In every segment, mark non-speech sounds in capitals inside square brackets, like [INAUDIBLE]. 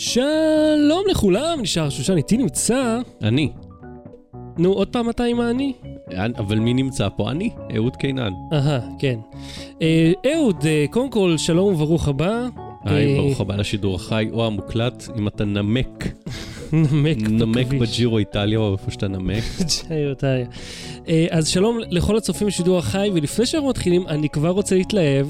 שלום לכולם, נשאר שושן, איתי נמצא... אני. נו, עוד פעם אתה עם האני? אבל מי נמצא פה? אני, אהוד קינן. אהה, כן. אה, אהוד, אה, קודם כל, שלום וברוך הבא. היי, אה, ברוך הבא לשידור החי או המוקלט, אם אתה נמק, נמק [LAUGHS] נמק בכביש. בג'ירו איטליה או איפה שאתה נמק. [LAUGHS] ג'יי אותי. אה, אז שלום לכל הצופים בשידור החי, ולפני שאנחנו מתחילים, אני כבר רוצה להתלהב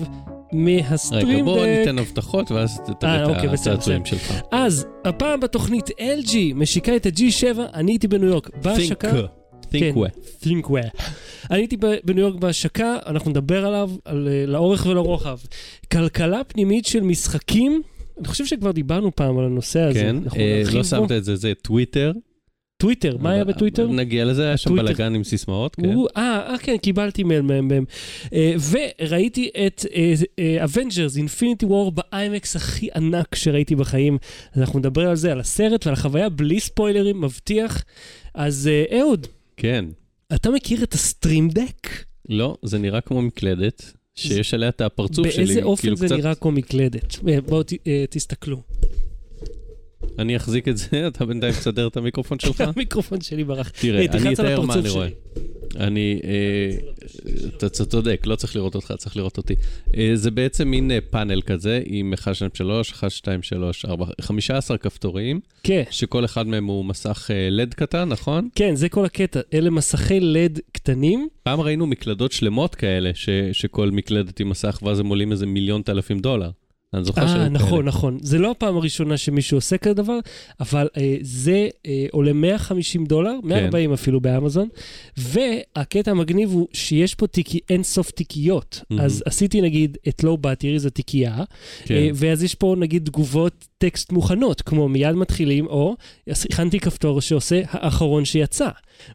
מהסטרים רגע, בוא דק. ניתן הבטחות ואז תראה אה, את אוקיי, הצעצועים שלך. אז, הפעם בתוכנית LG משיקה את ה-G7, אני הייתי בניו יורק בהשקה. think well. ThinkWare. אני הייתי בניו יורק בהשקה, אנחנו נדבר עליו, על, אה, לאורך ולרוחב. כלכלה פנימית של משחקים, אני חושב שכבר דיברנו פעם על הנושא הזה. כן, אה, לא. שמת את זה, זה טוויטר. טוויטר, מה היה בטוויטר? נגיע לזה, היה שם. בלאגן עם סיסמאות, כן. אה, אה, כן, קיבלתי מייל מהם. אה, וראיתי את Avengers, Infinity War ב IMAX הכי ענק שראיתי בחיים. אז אנחנו נדבר על זה, על הסרט ועל החוויה בלי ספוילרים, מבטיח. אז אה, אהוד, כן. אתה מכיר את ה Stream Deck? לא, זה נראה כמו מקלדת, שיש עליה את הפרצוף שלי. באיזה אופן כאילו זה קצת- נראה כמו מקלדת? אה, בואו אה, תסתכלו. אני אחזיק את זה, [LAUGHS] אתה בינתיים תסדר את המיקרופון שלך? המיקרופון שלי ברח. תראה, אה, אני אתאר מה אני רואה. אני, אה, אתה צודק, לא צריך לראות אותך, צריך לראות אותי. אה, זה בעצם מין אה, פאנל כזה, עם 1, 2, 3, 1, 2, 3, 4, 15 כפתורים, כן, שכל אחד מהם הוא מסך לד קטן, נכון? כן, זה כל הקטע. אלה מסכי לד קטנים. פעם ראינו מקלדות שלמות כאלה, שכל מקלדת עם מסך, ואז הם עולים איזה מיליון אלפים דולר. אני זוכר אה, שהיו נכון, כאלה. נכון. זה לא הפעם הראשונה שמישהו עושה כזה דבר, אבל אה, זה אה, עולה 150 דולר, כן. 140 אפילו באמזון, והקטע המגניב הוא שיש פה תיקי, אין סוף תיקיות. מהמם. אז עשיתי נגיד את לואו באטרי, זו תיקייה, כן. אה, ואז יש פה נגיד תגובות טקסט מוכנות, כמו מיד מתחילים, או הכנתי כפתור שעושה האחרון שיצא.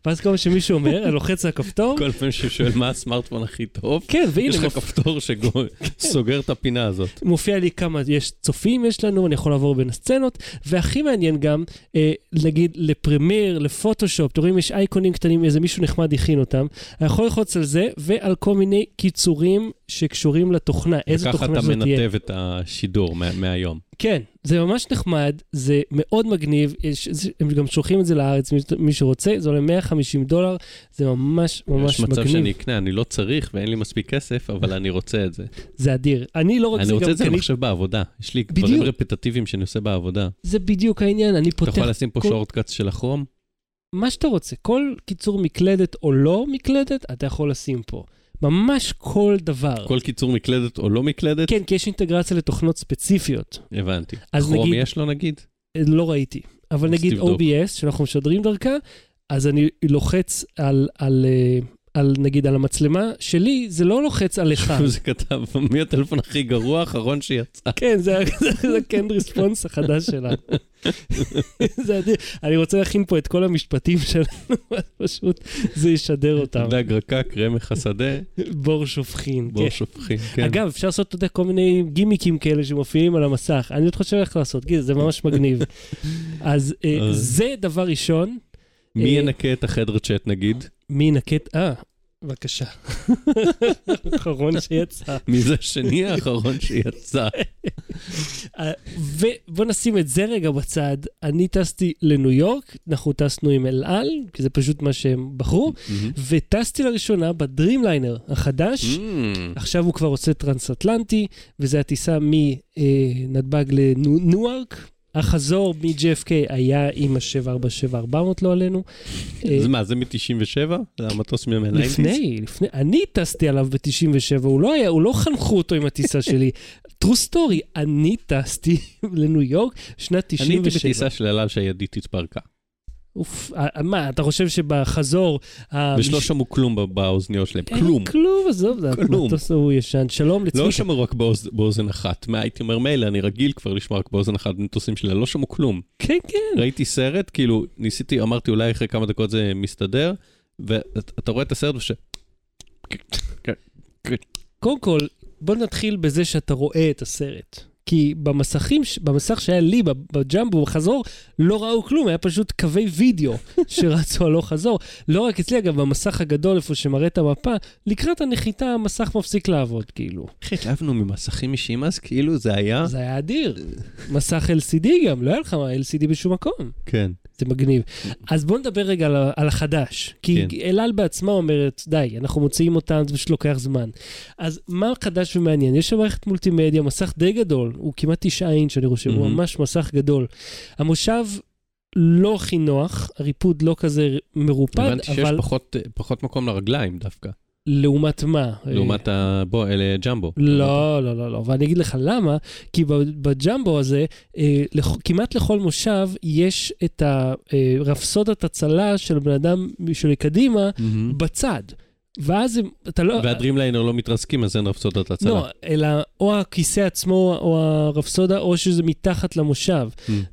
ואז כל מה שמישהו אומר, [LAUGHS] אני לוחץ על הכפתור, כל פעם ששואל מה הסמארטפון הכי טוב, כן, והנה, יש לך כפתור שסוגר [LAUGHS] את הפינה הזאת. מופיע לי כמה יש צופים יש לנו, אני יכול לעבור בין הסצנות, והכי מעניין גם, אה, נגיד לפרמייר, לפוטושופ, אתם רואים יש אייקונים קטנים, איזה מישהו נחמד הכין אותם, אני יכול ללחוץ על זה, ועל כל מיני קיצורים שקשורים לתוכנה, איזה וככה תוכנה אתה זאת תהיה. מנתב את השידור מה- מהיום. כן, זה ממש נחמד, זה מאוד מגניב, יש, הם גם שולחים את זה לארץ, מי, מי שרוצה, זה עולה 150 דולר, זה ממש ממש יש מצב מגניב, שאני אקנה, אני לא צריך ואין לי מספיק כסף, אבל אני רוצה את זה. זה אדיר. אני לא רק אני רוצה את זה קניתי- למחשב בעבודה. יש לי דברים בדיוק. רפטטיביים שאני עושה בעבודה. זה בדיוק העניין, אני אתה פותח יכול לשים פה כל- שורטקאץ של הכרום? מה שאתה רוצה, כל קיצור מקלדת או לא מקלדת, אתה יכול לשים פה. ממש כל דבר. כל קיצור מקלדת או לא מקלדת? כן, כי יש אינטגרציה לתוכנות ספציפיות. הבנתי. כרום נגיד- יש לו נגיד? לא ראיתי. אבל נגיד תבדוק. OBS, שאנחנו משדרים דרכה, אז אני לוחץ על, על, אה, על, נגיד, על המצלמה שלי, זה לא לוחץ על אחד. זה כתב, מי הטלפון הכי גרוע, האחרון שיצא. כן, זה זה כן ריספונס החדש שלנו. זה אדיר. אני רוצה להכין פה את כל המשפטים שלנו, פשוט זה ישדר אותם. דג רקק, רמך השדה, בור שופכין. בור כן. שופכין. כן. אגב, אפשר לעשות, אתה יודע, כל מיני גימיקים כאלה שמופיעים על המסך. אני עוד חושב איך לעשות, גיל, זה ממש מגניב. [LAUGHS] אז אה, אה. זה דבר ראשון. מי אה, ינקה את החדר צ'אט נגיד? מי ינקט... אה, בבקשה. האחרון שיצא. מי זה השני האחרון שיצא? אה, ובוא נשים את זה רגע בצד. אני טסתי לניו יורק, אנחנו טסנו עם אל על, כי זה פשוט מה שהם בחרו, וטסתי לראשונה בדרימליינר החדש. Mm. עכשיו הוא כבר עושה טרנס-אטלנטי, וזו הטיסה מנתב"ג לניוארק. החזור מ-JFK היה עם ה-747-400, לא עלינו. אה, זה מה, זה מ-97? זה המטוס מה-90's? לפני, לפני, אני טסתי עליו ב-97, הוא לא היה, הוא לא חנכו אותו עם הטיסה שלי. [LAUGHS] true story, אני טסתי לניו יורק שנת אני הייתי 97. בטיסה של אל על שהידית התפרקה. אוף, אה, מה, אתה חושב שבחזור... ושלא מש- שמעו כלום בא- באוזניות שלהם, אין כלום. כלום, עזוב, זה כלום. המטוס ההוא ישן. שלום לא לצביקה. שמעו רק באוז- באוזן אחת. מה, הייתי אומר, מילא, אני רגיל כבר לשמוע רק באוזן אחת במטוסים שלה, לא שמעו כלום. כן, כן. ראיתי סרט, כאילו, ניסיתי, אמרתי, אולי אחרי כמה דקות זה מסתדר, ואתה רואה את הסרט וש... קודם כל, בוא נתחיל בזה שאתה רואה את הסרט. כי במסכים, במסך שהיה לי, בג'מבו, בחזור, לא ראו כלום, היה פשוט קווי וידאו [LAUGHS] שרצו הלוך חזור. לא רק אצלי, אגב, במסך הגדול, איפה שמראה את המפה, לקראת הנחיתה המסך מפסיק לעבוד, כאילו. איך התלהבנו ממסכים אישיים אז? כאילו זה היה... זה היה אדיר. מסך LCD גם, לא היה לך LCD בשום מקום. כן. זה מגניב. אז בואו נדבר רגע על, על החדש. כי כן. אלעל בעצמה אומרת, די, אנחנו מוציאים אותם, זה פשוט לוקח זמן. אז מה חדש ומעניין? יש שם מערכת מולטימדיה, מסך די גדול, הוא כמעט תשעה אינץ', אני חושב, הוא מהמם. ממש מסך גדול. המושב לא הכי נוח, הריפוד לא כזה מרופד, הבנתי שיש אבל פחות, פחות מקום לרגליים דווקא, לעומת מה? לעומת ה... בוא, אלה ג'מבו. לא, לא, לא, לא, ואני אגיד לך למה, כי בג'מבו הזה, אה, כמעט לכל מושב יש את הרפסודת הצלה של בן אדם שלקדימה. בצד. ואז הם- אתה לא... והדרימליינר לא מתרסקים, אז אין רפסודת הצלה. לא, אלא או הכיסא עצמו, או הרפסודה, או שזה מתחת למושב.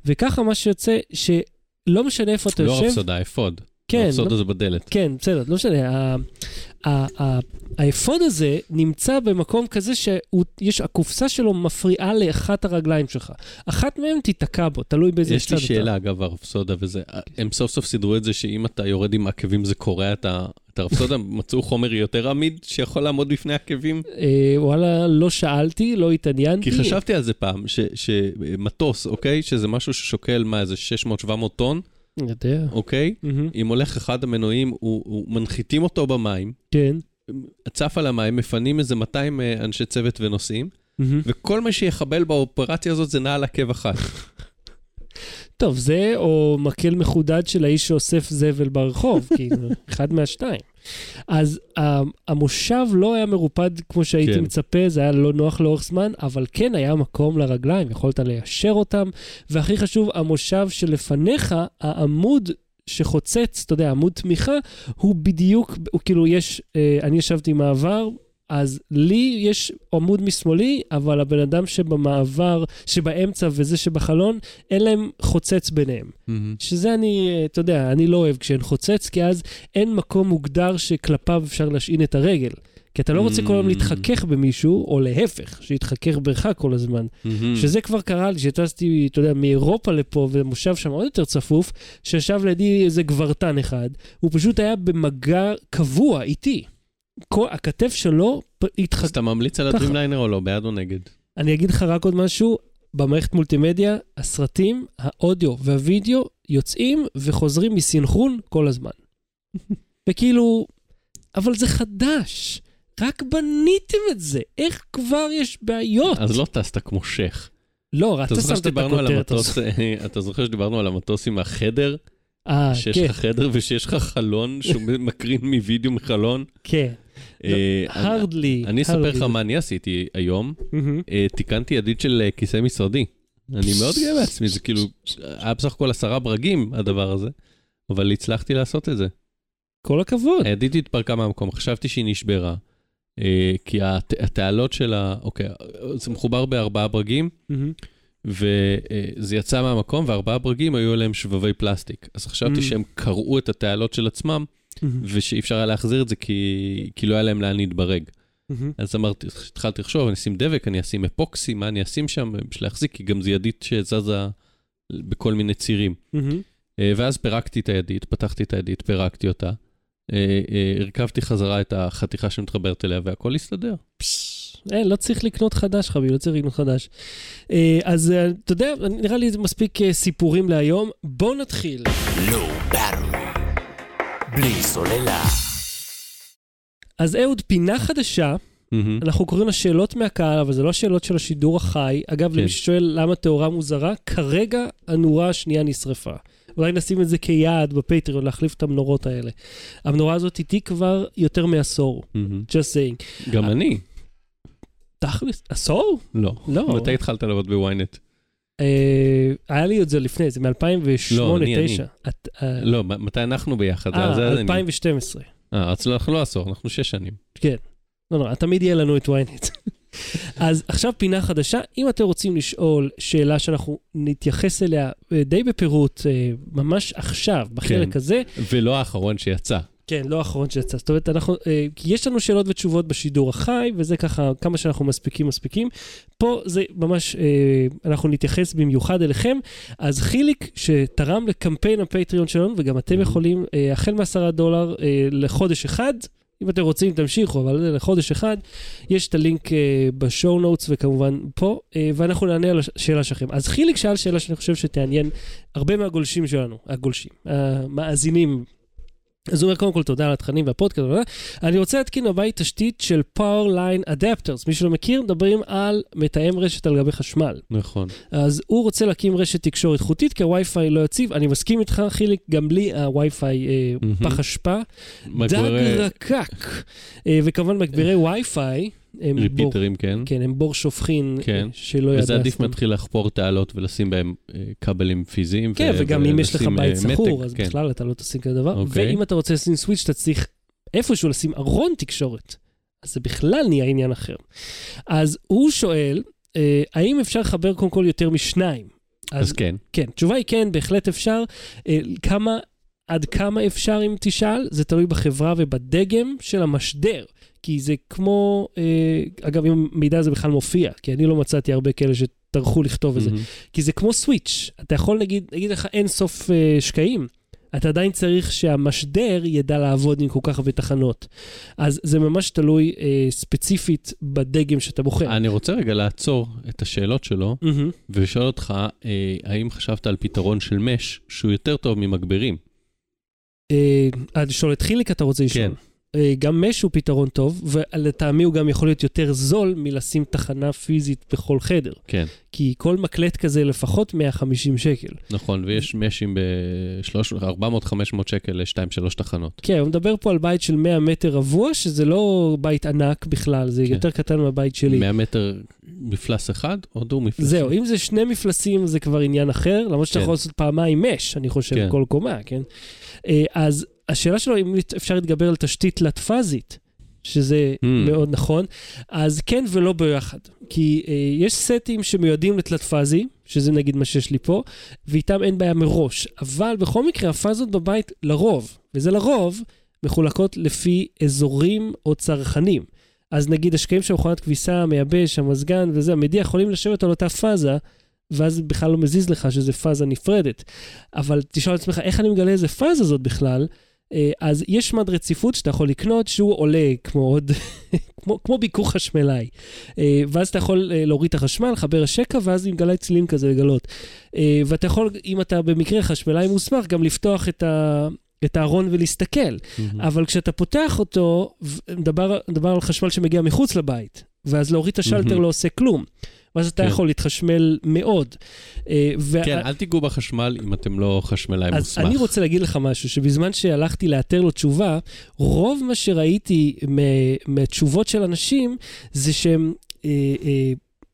וככה מה שיוצא, שלא משנה איפה אתה לא יושב... רפסודה, אפוד. כן, רפסודה זה בדלת. כן, בסדר, לא משנה. האפוד הזה נמצא במקום כזה שהקופסה שלו מפריעה לאחת הרגליים שלך. אחת מהן תיתקע בו, תלוי באיזה יש צד לי אתה. שאלה, אגב, הרפסודה וזה, הם סוף סוף סידרו את זה שאם אתה יורד עם עקבים זה קורע את ה- את הרפסודה, [LAUGHS] מצאו חומר יותר עמיד שיכול לעמוד בפני עקבים? אה, וואלה, לא שאלתי, לא התעניינתי. כי חשבתי על זה פעם, שמטוס, אוקיי? שזה משהו ששוקל, מה, איזה 600-700 טון, יודע. אוקיי? מהמם, אם הולך אחד המנועים, הוא, הוא מנחיתים אותו במים, כן. צף על המים, מפנים איזה 200 אה, אנשי צוות ונוסעים, מהמם. וכל מה שיחבל באופרציה הזאת זה נעל עקב אחת. טוב, זה או מקל מחודד של האיש שאוסף זבל ברחוב, [LAUGHS] כאילו, אחד מהשתיים. אז ה- המושב לא היה מרופד כמו שהייתי כן. מצפה, זה היה לא נוח לאורך זמן, אבל כן היה מקום לרגליים, יכולת ליישר אותם, והכי חשוב, המושב שלפניך, העמוד שחוצץ, אתה יודע, עמוד תמיכה, הוא בדיוק, הוא כאילו יש, אה, אני ישבתי מעבר, אז לי יש עמוד משמאלי, אבל הבן אדם שבמעבר, שבאמצע וזה שבחלון, אין להם חוצץ ביניהם. שזה אני, אתה יודע, אני לא אוהב כשאין חוצץ, כי אז אין מקום מוגדר שכלפיו אפשר להשעין את הרגל. כי אתה לא רוצה כל היום Mm. להתחכך במישהו, או להפך, שיתחכך בך כל הזמן. שזה כבר קרה לי, שטסתי, אתה יודע, מאירופה לפה, ומושב שם עוד יותר צפוף, שישב לידי איזה גברתן אחד, הוא פשוט היה במגע קבוע איתי. כל, הכתף שלו פ- התח... אז אתה ממליץ על. הדרימליינר או לא? בעד או נגד? אני אגיד לך רק עוד משהו, במערכת מולטימדיה, הסרטים, האודיו והווידאו יוצאים וחוזרים מסינכרון כל הזמן. [LAUGHS] וכאילו, אבל זה חדש, רק בניתם את זה, איך כבר יש בעיות? אז לא טסת כמו שייח. לא, אתה שמת את הכותרת הזאת. [LAUGHS] אתה זוכר שדיברנו על המטוס עם החדר? אה, שיש כן, לך חדר ושיש לך חלון שהוא [LAUGHS] מקרין מווידאו מחלון? כן. אה, הרדלי. אני אספר לך מה אני עשיתי היום. אה, תיקנתי ידית של אה, כיסא משרדי. אני מאוד גאה בעצמי, זה כאילו, היה בסך הכל עשרה ברגים הדבר הזה, אבל הצלחתי לעשות את זה. כל הכבוד. הידית התפרקה מהמקום, חשבתי שהיא נשברה, כי הת- התעלות שלה, אוקיי, זה מחובר בארבעה ברגים, מהמם. וזה יצא מהמקום, וארבעה ברגים היו עליהם שבבי פלסטיק. אז חשבתי Mm. שהם קרעו את התעלות של עצמם, מהמם. ושאי אפשר היה להחזיר את זה כי, כי לא היה להם לאן להתברג. מהמם. אז אמרתי, התחלתי לחשוב, אני אשים דבק, אני אשים אפוקסי, מה אני אשים שם בשביל להחזיק, כי גם זו ידית שזזה בכל מיני צירים. מהמם. אה, ואז פירקתי את הידית, פתחתי את הידית, פירקתי אותה, אה, אה, הרכבתי חזרה את החתיכה שמתחברת אליה, והכל הסתדר. אה, לא צריך לקנות חדש, חביב, לא צריך לקנות חדש. אה, אז אה, אתה יודע, נראה לי זה מספיק אה, סיפורים להיום. בואו נתחיל. לא. בלי סוללה. אז אהוד, פינה חדשה, מהמם. אנחנו קוראים לה שאלות מהקהל, אבל זה לא שאלות של השידור החי. אגב, כן. למי ששואל למה תאורה מוזרה, כרגע הנורה השנייה נשרפה. אולי נשים את זה כיעד בפטריון, להחליף את המנורות האלה. המנורה הזאת איתי כבר יותר מעשור, מהמם. just saying. גם אני. תכלס, עשור? לא. לא. מתי התחלת לעבוד בוויינט? אה, היה לי את זה לפני, זה מ-2008-2009. לא, אני, אני. לא, מ- מתי אנחנו ביחד? אה, זה אני. 2012. אה, אז לא, אנחנו לא עשור, אנחנו שש שנים. כן. לא נורא, תמיד יהיה לנו את ynet. [LAUGHS] אז עכשיו פינה חדשה, אם אתם רוצים לשאול שאלה שאנחנו נתייחס אליה אה, די בפירוט, אה, ממש עכשיו, בחלק כן. הזה, ולא האחרון שיצא. כן, לא האחרון שיצא. זאת אומרת, אנחנו, אה, כי יש לנו שאלות ותשובות בשידור החי, וזה ככה, כמה שאנחנו מספיקים, מספיקים. פה זה ממש, אה, אנחנו נתייחס במיוחד אליכם. אז חיליק, שתרם לקמפיין הפטריון שלנו, וגם אתם יכולים, אה, החל מעשרה דולר אה, לחודש אחד, אם אתם רוצים, תמשיכו, אבל זה לחודש אחד. יש את הלינק אה, בשואו נוטס וכמובן פה, אה, ואנחנו נענה על השאלה שלכם. אז חיליק שאל שאלה שאני חושב שתעניין הרבה מהגולשים שלנו, הגולשים, המאזינים. אז הוא אומר קודם כל תודה על התכנים והפודקאסט, אבל אני רוצה להתקין בבית תשתית של Power Line Adapters. מי שלא מכיר, מדברים על מתאם רשת על גבי חשמל. נכון. אז הוא רוצה להקים רשת תקשורת חוטית, כי הווי-פיי לא יציב. אני מסכים איתך, חיליק, גם בלי הווי-פיי אה, מהמם. פח אשפה. דג רקק. אה, וכמובן מגבירי ווי-פיי. הם בור, ריפיטרים, כן. כן, הם בור שופכין כן. שלא ידע. וזה עדיף. מתחיל לחפור תעלות ולשים בהם אה, כבלים פיזיים. כן, ו- וגם אם יש לך בית אה, סחור, אז כן. בכלל אתה לא תשים כזה דבר. אוקיי. ואם אתה רוצה לשים סוויץ', אתה צריך איפשהו לשים ארון תקשורת. אז זה בכלל נהיה עניין אחר. אז הוא שואל, אה, האם אפשר לחבר קודם כל יותר משניים? אז כן. כן, התשובה היא כן, בהחלט אפשר. אה, כמה, עד כמה אפשר אם תשאל, זה תלוי בחברה ובדגם של המשדר. כי זה כמו, אה, אגב, אם המידע הזה בכלל מופיע, כי אני לא מצאתי הרבה כאלה שטרחו לכתוב את זה. כי זה כמו סוויץ', אתה יכול נגיד, נגיד לך אין סוף אה, שקעים, אתה עדיין צריך שהמשדר ידע לעבוד עם כל כך הרבה תחנות. אז זה ממש תלוי אה, ספציפית בדגם שאתה בוחר. אני רוצה רגע לעצור את השאלות שלו מהמם. ולשאול אותך, אה, האם חשבת על פתרון של מש שהוא יותר טוב ממגבירים? אה, אה, לשאול את חיליק אתה רוצה לשאול. כן. אה, גם מש הוא פתרון טוב, ולטעמי הוא גם יכול להיות יותר זול מלשים תחנה פיזית בכל חדר. כן, כי כל מקלט כזה לפחות 150 שקל. נכון, ויש משים ב-400-500 שקל ל-2-3 תחנות. כן, הוא מדבר פה על בית של 100 מטר רבוע, שזה לא בית ענק בכלל, זה כן. יותר קטן מהבית שלי. 100 מטר מפלס אחד או דו מפלס? זהו, אם זה שני מפלסים זה כבר עניין אחר, למרות שאתה כן. יכול לעשות פעמיים מש, אני חושב, כן. כל קומה, כן? אה, אז השאלה שלו, אם אפשר להתגבר על תשתית תלת-פאזית, שזה Hmm. מאוד נכון, אז כן ולא ביחד. כי אה, יש סטים שמיועדים לתלת-פאזי, שזה נגיד מה שיש לי פה, ואיתם אין בעיה מראש. אבל בכל מקרה, הפאזות בבית לרוב, וזה לרוב, מחולקות לפי אזורים או צרכנים. אז נגיד השקעים של מכונת כביסה, המייבש, המזגן וזה, המדיח יכולים לשבת על אותה פאזה, ואז בכלל לא מזיז לך שזה פאזה נפרדת. אבל תשאל את עצמך, איך אני מגלה איזה פאזה זאת בכלל? אה, אז יש מד רציפות שאתה יכול לקנות, שהוא עולה כמו עוד, [LAUGHS] כמו, כמו ביקור חשמלאי. אה, ואז אתה יכול אה, להוריד את החשמל, לחבר השקע, ואז עם גלאי צלילים כזה לגלות. ואתה יכול, אם אתה במקרה חשמלאי מוסמך, גם לפתוח את ה... את הארון ולהסתכל, מהמם. אבל כשאתה פותח אותו, מדבר, מדבר על חשמל שמגיע מחוץ לבית, ואז להוריד את השלטר מהמם. לא עושה כלום. ואז אתה כן. יכול להתחשמל מאוד. אה, ו- כן, אל תיגעו בחשמל אם אתם לא חשמלאי אז מוסמך. אני רוצה להגיד לך משהו, שבזמן שהלכתי לאתר לו תשובה, רוב מה שראיתי מ- מהתשובות של אנשים, זה שהם...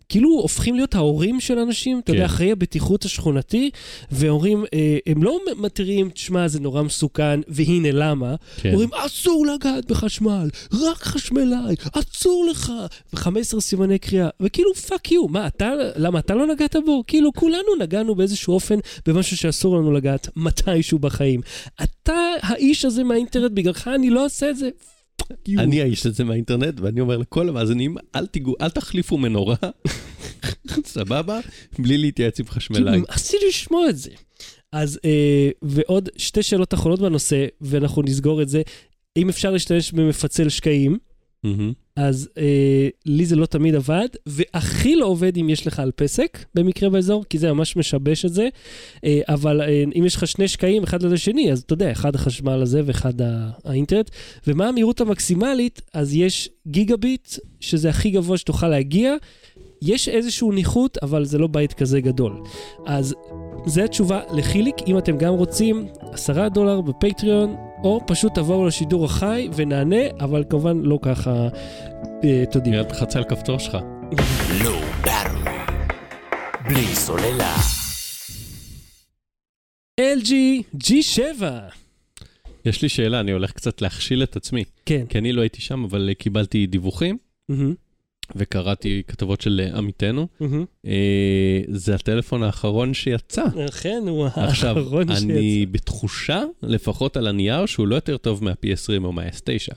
כאילו הופכים להיות ההורים של אנשים, אתה יודע, כן. אחראי הבטיחות השכונתי, ואומרים, אה, הם לא מתריעים, תשמע, זה נורא מסוכן, והנה למה. כן. אומרים, אסור לגעת בחשמל, רק חשמלאי, אסור לך, ו-15 סימני קריאה, וכאילו, fuck you, מה, אתה, למה אתה לא נגעת בו? כאילו, כולנו נגענו באיזשהו אופן במשהו שאסור לנו לגעת מתישהו בחיים. אתה האיש הזה מהאינטרנט, בגללך אני לא אעשה את זה. אני האיש הזה מהאינטרנט, ואני אומר לכל המאזינים, אל תיגעו, אל תחליפו מנורה, [LAUGHS] סבבה? בלי להתייעץ עם חשמלאי. לי לשמוע את זה. אז, אה, ועוד שתי שאלות אחרונות בנושא, ואנחנו נסגור את זה. אם אפשר להשתמש במפצל שקעים. אז אה, לי זה לא תמיד עבד, והכי לא עובד אם יש לך על פסק במקרה באזור, כי זה ממש משבש את זה. אה, אבל אה, אם יש לך שני שקעים, אחד ליד השני, אז אתה יודע, אחד החשמל הזה ואחד האינטרנט. ומה המהירות המקסימלית? אז יש גיגה ביט, שזה הכי גבוה שתוכל להגיע. יש איזשהו ניחות, אבל זה לא בית כזה גדול. אז זו התשובה לחיליק, אם אתם גם רוצים, עשרה דולר בפטריון, או פשוט תבואו לשידור החי ונענה, אבל כמובן לא ככה, אה, תודיעו. מיד חצה על כפתור שלך. בלי סוללה. LG G7. יש לי שאלה, אני הולך קצת להכשיל את עצמי, כן. כי אני לא הייתי שם, אבל קיבלתי דיווחים. מהמם. וקראתי כתבות של אה, עמיתנו. אה, זה הטלפון האחרון שיצא. אכן, הוא עכשיו, האחרון שיצא. אני בתחושה, לפחות על הנייר, שהוא לא יותר טוב מה-P20 או מה-S9.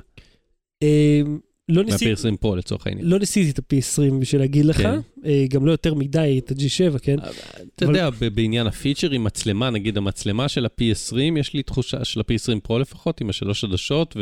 אה, לא ניסיתי... מה-P20 פרו לצורך העניין. לא ניסיתי את ה-P20 בשביל להגיד לך, כן. אה, גם לא יותר מדי את ה-G7, כן? אתה יודע, ב- בעניין הפיצ'רים, מצלמה, נגיד המצלמה של ה-P20, יש לי תחושה, של ה-P20 פרו לפחות, עם השלוש עדשות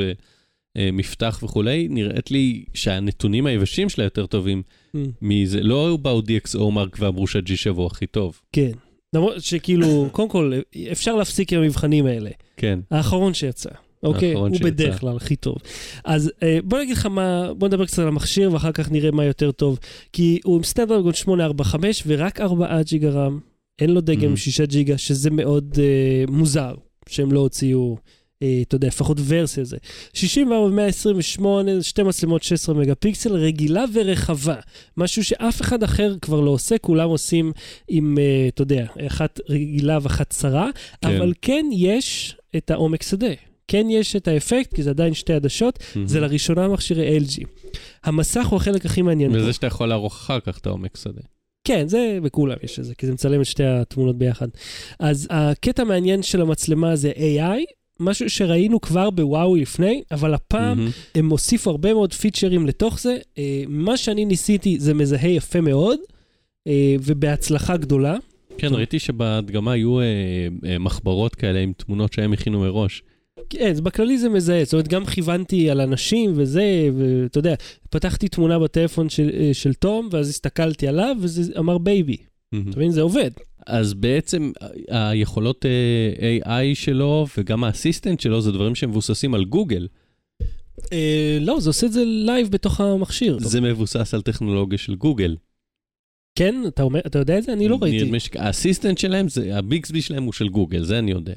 ומפתח וכולי, נראית לי שהנתונים היבשים שלה יותר טובים Mm, מזה. לא באו DxO מרק ואמרו שה-G7 הוא הכי טוב. כן. למרות שכאילו, [LAUGHS] קודם כל, אפשר להפסיק עם המבחנים האלה. כן. האחרון שיצא. אוקיי, הוא שיצא. בדרך כלל הכי טוב. אז אה, בוא נגיד לך מה, בוא נדבר קצת על המכשיר ואחר כך נראה מה יותר טוב. כי הוא עם סטנדרגון 845 ורק 4 ג'יגה רם, אין לו דגם Mhm. 6 ג'יגה, שזה מאוד אה, מוזר שהם לא הוציאו, אה, אתה יודע, לפחות ורסיה זה. 64 ו-128, שתי מצלמות 16 מגה פיקסל, רגילה ורחבה. משהו שאף אחד אחר כבר לא עושה, כולם עושים עם, אה, אתה יודע, אחת רגילה ואחת צרה, כן. אבל כן יש את העומק שדה. כן יש את האפקט, כי זה עדיין שתי עדשות, זה לראשונה מכשירי LG. המסך הוא החלק הכי מעניין. וזה שאתה יכול לערוך אחר כך את העומק שדה. כן, זה בכולם יש את זה, כי זה מצלם את שתי התמונות ביחד. אז הקטע המעניין של המצלמה זה AI, משהו שראינו כבר בוואוי לפני, אבל הפעם מהמם. הם הוסיפו הרבה מאוד פיצ'רים לתוך זה. אה, מה שאני ניסיתי זה מזהה יפה מאוד, אה, ובהצלחה גדולה. כן, ראיתי שבהדגמה היו אה, אה, מחברות כאלה עם תמונות שהם הכינו מראש. כן, אז בכללי זה מזהה, זאת אומרת, גם כיוונתי על אנשים וזה, ואתה יודע, פתחתי תמונה בטלפון של, אה, של תום, ואז הסתכלתי עליו, וזה אמר baby. מהמם. אתה מבין? זה עובד. אז בעצם ה- היכולות אה, AI שלו וגם ה Assistant שלו זה דברים שמבוססים על גוגל. אה, לא, זה עושה את זה live בתוך המכשיר. זה מבוסס על טכנולוגיה של גוגל. כן? אתה, אומר, אתה יודע את זה? אני לא ראיתי. האסיסטנט שלהם, זה- הביגסבי שלהם הוא של גוגל, זה אני יודע.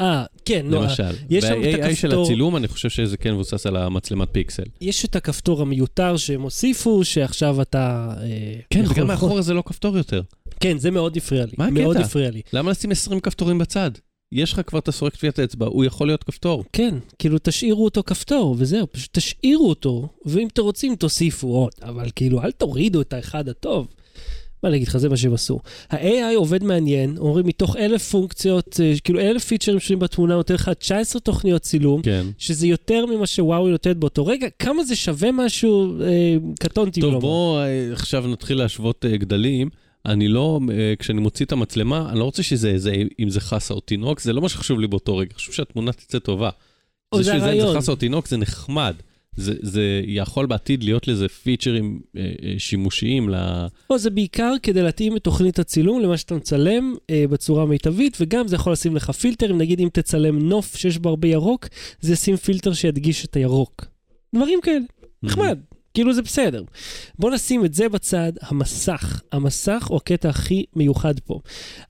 אה, כן, לא, למשל. יש שם את וה-AI של הכפתור. הצילום, אני חושב שזה כן מבוסס על המצלמת פיקסל. יש את הכפתור המיותר שהם הוסיפו, שעכשיו אתה... אה, כן, יכול וגם לחוץ. מאחורה זה לא כפתור יותר. כן, זה מאוד הפריע לי. מה מאוד הקטע? הפריע לי. למה לשים 20 כפתורים בצד? יש לך כבר את הסורק טביעת אצבע, הוא יכול להיות כפתור. כן, כאילו תשאירו אותו כפתור, וזהו, פשוט תשאירו אותו, ואם אתם רוצים תוסיפו עוד, אבל כאילו אל תורידו את האחד הטוב. מה אני אגיד לך, זה מה שהם עשו. ה-AI עובד מעניין, אומרים מתוך אלף פונקציות, אה, כאילו אלף פיצ'רים שיושבים בתמונה, נותן לך 19 תוכניות צילום, כן. שזה יותר ממה שוואוי נותנת באותו רגע, כמה זה שווה משהו, אה, קטונתי טוב, לומר. בוא אה, עכשיו נתחיל להשוות אה, גדלים. אני לא, אה, כשאני מוציא את המצלמה, אני לא רוצה שזה, זה, אם זה חסה או תינוק, זה לא מה שחשוב לי באותו רגע, חשוב שהתמונה תצא טובה. או, זה זה שזה אם זה. חסה או תינוק זה נחמד. זה, זה יכול בעתיד להיות לזה פיצ'רים אה, אה, שימושיים ל... לא, זה בעיקר כדי להתאים את תוכנית הצילום למה שאתה מצלם אה, בצורה המיטבית, וגם זה יכול לשים לך פילטרים, נגיד אם תצלם נוף שיש בו הרבה ירוק, זה ישים פילטר שידגיש את הירוק. דברים כאלה, נחמד, כאילו זה בסדר. בוא נשים את זה בצד, המסך. המסך הוא הקטע הכי מיוחד פה.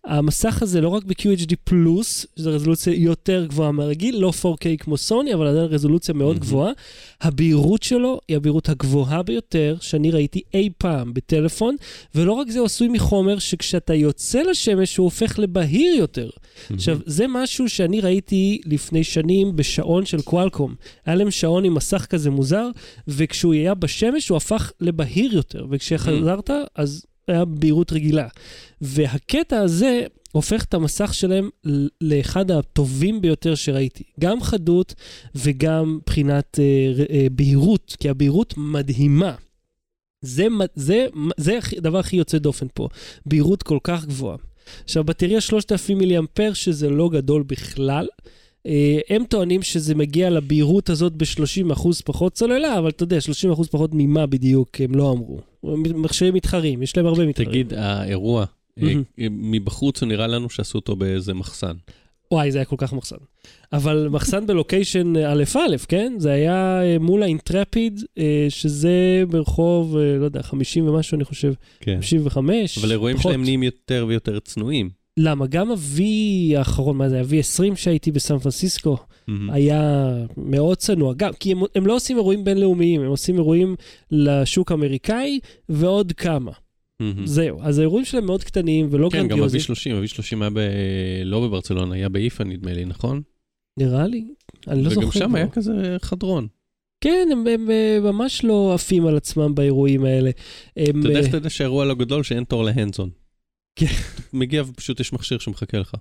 המסך הזה לא רק ב-QHD פלוס, שזו רזולוציה יותר גבוהה מהרגיל, לא 4K כמו סוני, אבל עדיין רזולוציה מאוד. גבוהה. הבהירות שלו היא הבהירות הגבוהה ביותר שאני ראיתי אי פעם בטלפון, ולא רק זה, הוא עשוי מחומר שכשאתה יוצא לשמש הוא הופך לבהיר יותר. עכשיו, זה משהו שאני ראיתי לפני שנים בשעון של קוואלקום. היה להם שעון עם מסך כזה מוזר, וכשהוא היה בשמש הוא הפך לבהיר יותר, וכשחזרת, אז היה בהירות רגילה. והקטע הזה הופך את המסך שלהם לאחד הטובים ביותר שראיתי. גם חדות וגם מבחינת אה, אה, בהירות, כי הבהירות מדהימה. זה, זה, זה הדבר הכי יוצא דופן פה, בהירות כל כך גבוהה. עכשיו, בטריה 3,000 מיליאמפר, שזה לא גדול בכלל. אה, הם טוענים שזה מגיע לבהירות הזאת ב-30% פחות סוללה, אבל אתה יודע, 30% פחות ממה בדיוק הם לא אמרו. מכשירים מתחרים, יש להם הרבה מתחרים. תגיד, האירוע, אה. אה, מבחוץ הוא נראה לנו שעשו אותו באיזה מחסן. וואי, זה היה כל כך מחסן. אבל מחסן בלוקיישן א' א', כן? זה היה מול האינטרפיד, שזה ברחוב, לא יודע, 50 ומשהו, אני חושב, כן. 55. אבל אירועים פחות. שלהם נהיים יותר ויותר צנועים. למה? גם ה-V האחרון, מה זה, ה-V20 שהייתי בסן פרנסיסקו, מהמם. היה מאוד צנוע. גם, כי הם, הם לא עושים אירועים בינלאומיים, הם עושים אירועים לשוק האמריקאי ועוד כמה. מהמם. זהו. אז האירועים שלהם מאוד קטנים ולא כן, גם גרנדיוזיים. ה-V30, ה-V30 היה ב... לא בברצלונה, היה באיפה נדמה לי, נכון? נראה לי, אני לא זוכר. וגם שם כבר. היה כזה חדרון. כן, הם, הם, אה, ממש לא עפים על עצמם באירועים האלה. הם, אתה יודע אה, איך אתה יודע שהאירוע לא גדול, שאין תור להנדזון. כן. [LAUGHS] מגיע ופשוט יש מכשיר שמחכה לך.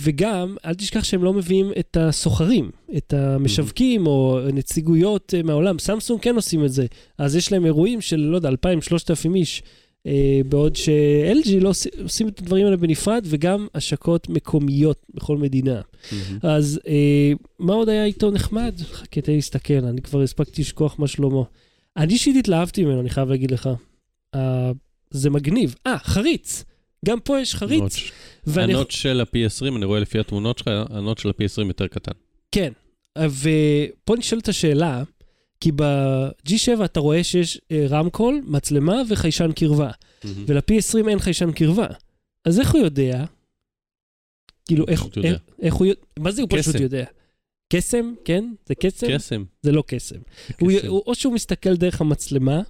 וגם, אל תשכח שהם לא מביאים את הסוחרים, את המשווקים או נציגויות אה, מהעולם. סמסונג כן עושים את זה. אז יש להם אירועים של, לא יודע, 2,000-3,000 איש. אה, בעוד ש-LG לא עושים- עושים את הדברים האלה בנפרד, וגם השקות מקומיות בכל מדינה. אז אה, מה עוד היה איתו נחמד? חכה, תן לי להסתכל, אני כבר הספקתי לשכוח מה שלמה. אני אישית התלהבתי ממנו, אני חייב להגיד לך. אה, זה מגניב. אה, חריץ. גם פה יש חריץ. ואני- הנוט של ה-P20, אני רואה לפי התמונות שלך, הנוט של ה-P20 יותר קטן. כן, ופה נשאלת השאלה, כי ב-G7 אתה רואה שיש אה, רמקול, מצלמה וחיישן קרבה, ול-P20 אין חיישן קרבה. אז איך הוא יודע? כאילו, איך, פשוט יודע. איך, איך הוא יודע? מה זה הוא פשוט קסם. יודע? קסם? כן? זה קסם? קסם. זה לא קסם. הוא, קסם. הוא, או שהוא מסתכל דרך המצלמה,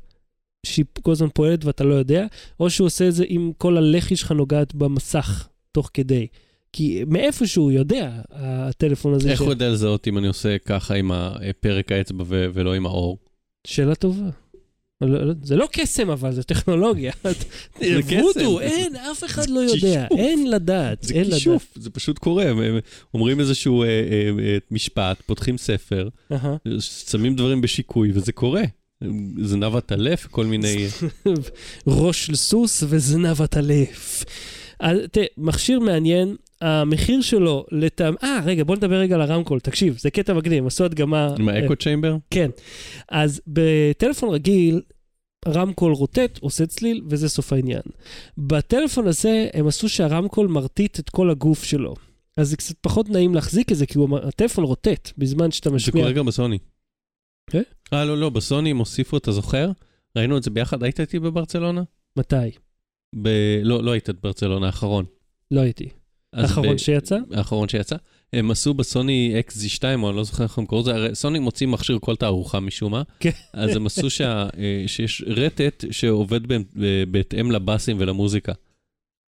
שהיא כל הזמן פועלת ואתה לא יודע, או שהוא עושה את זה אם כל הלחי שלך נוגעת במסך תוך כדי. כי מאיפה שהוא יודע, הטלפון הזה... איך ש- הוא יודע לזהות אם אני עושה ככה עם פרק האצבע ו- ולא עם האור? שאלה טובה. לא- לא- זה לא קסם אבל, זה טכנולוגיה. [LAUGHS] זה וודו. אין, אף אחד לא זה יודע. אין לדעת, זה אין לדעת. כישוף, זה פשוט קורה. הם- אומרים איזשהו אה, אה, אה, משפט, פותחים ספר. שמים דברים בשיקוי, וזה קורה. זנב הטלף, כל מיני... [LAUGHS] ראש של סוס וזנב הטלף. תראה, מכשיר מעניין, המחיר שלו לטעם... אה, רגע, בוא נדבר רגע על הרמקול. תקשיב, זה קטע מגניב, עשו הדגמה... עם אה, האקו צ'יימבר? כן. אז בטלפון רגיל, רמקול רוטט, עושה צליל, וזה סוף העניין. בטלפון הזה, הם עשו שהרמקול מרטיט את כל הגוף שלו. אז זה קצת פחות נעים להחזיק את זה, כי הוא, הטלפון רוטט בזמן שאתה זה משמיע. קורה גם בסוני. כן? אה, לא, לא, בסוני הם הוסיפו, אתה זוכר? ראינו את זה ביחד, היית איתי בברצלונה? מתי? ב... לא, לא היית בברצלונה, האחרון. לא הייתי. האחרון ב- שיצא? האחרון שיצא. הם עשו בסוני XZ2, או אני לא זוכר איך הם קוראים לזה, הרי סוני מוציא מכשיר כל תערוכה משום מה. כן. אז הם עשו שה, אה, שיש רטט שעובד ב- בהתאם לבאסים ולמוזיקה.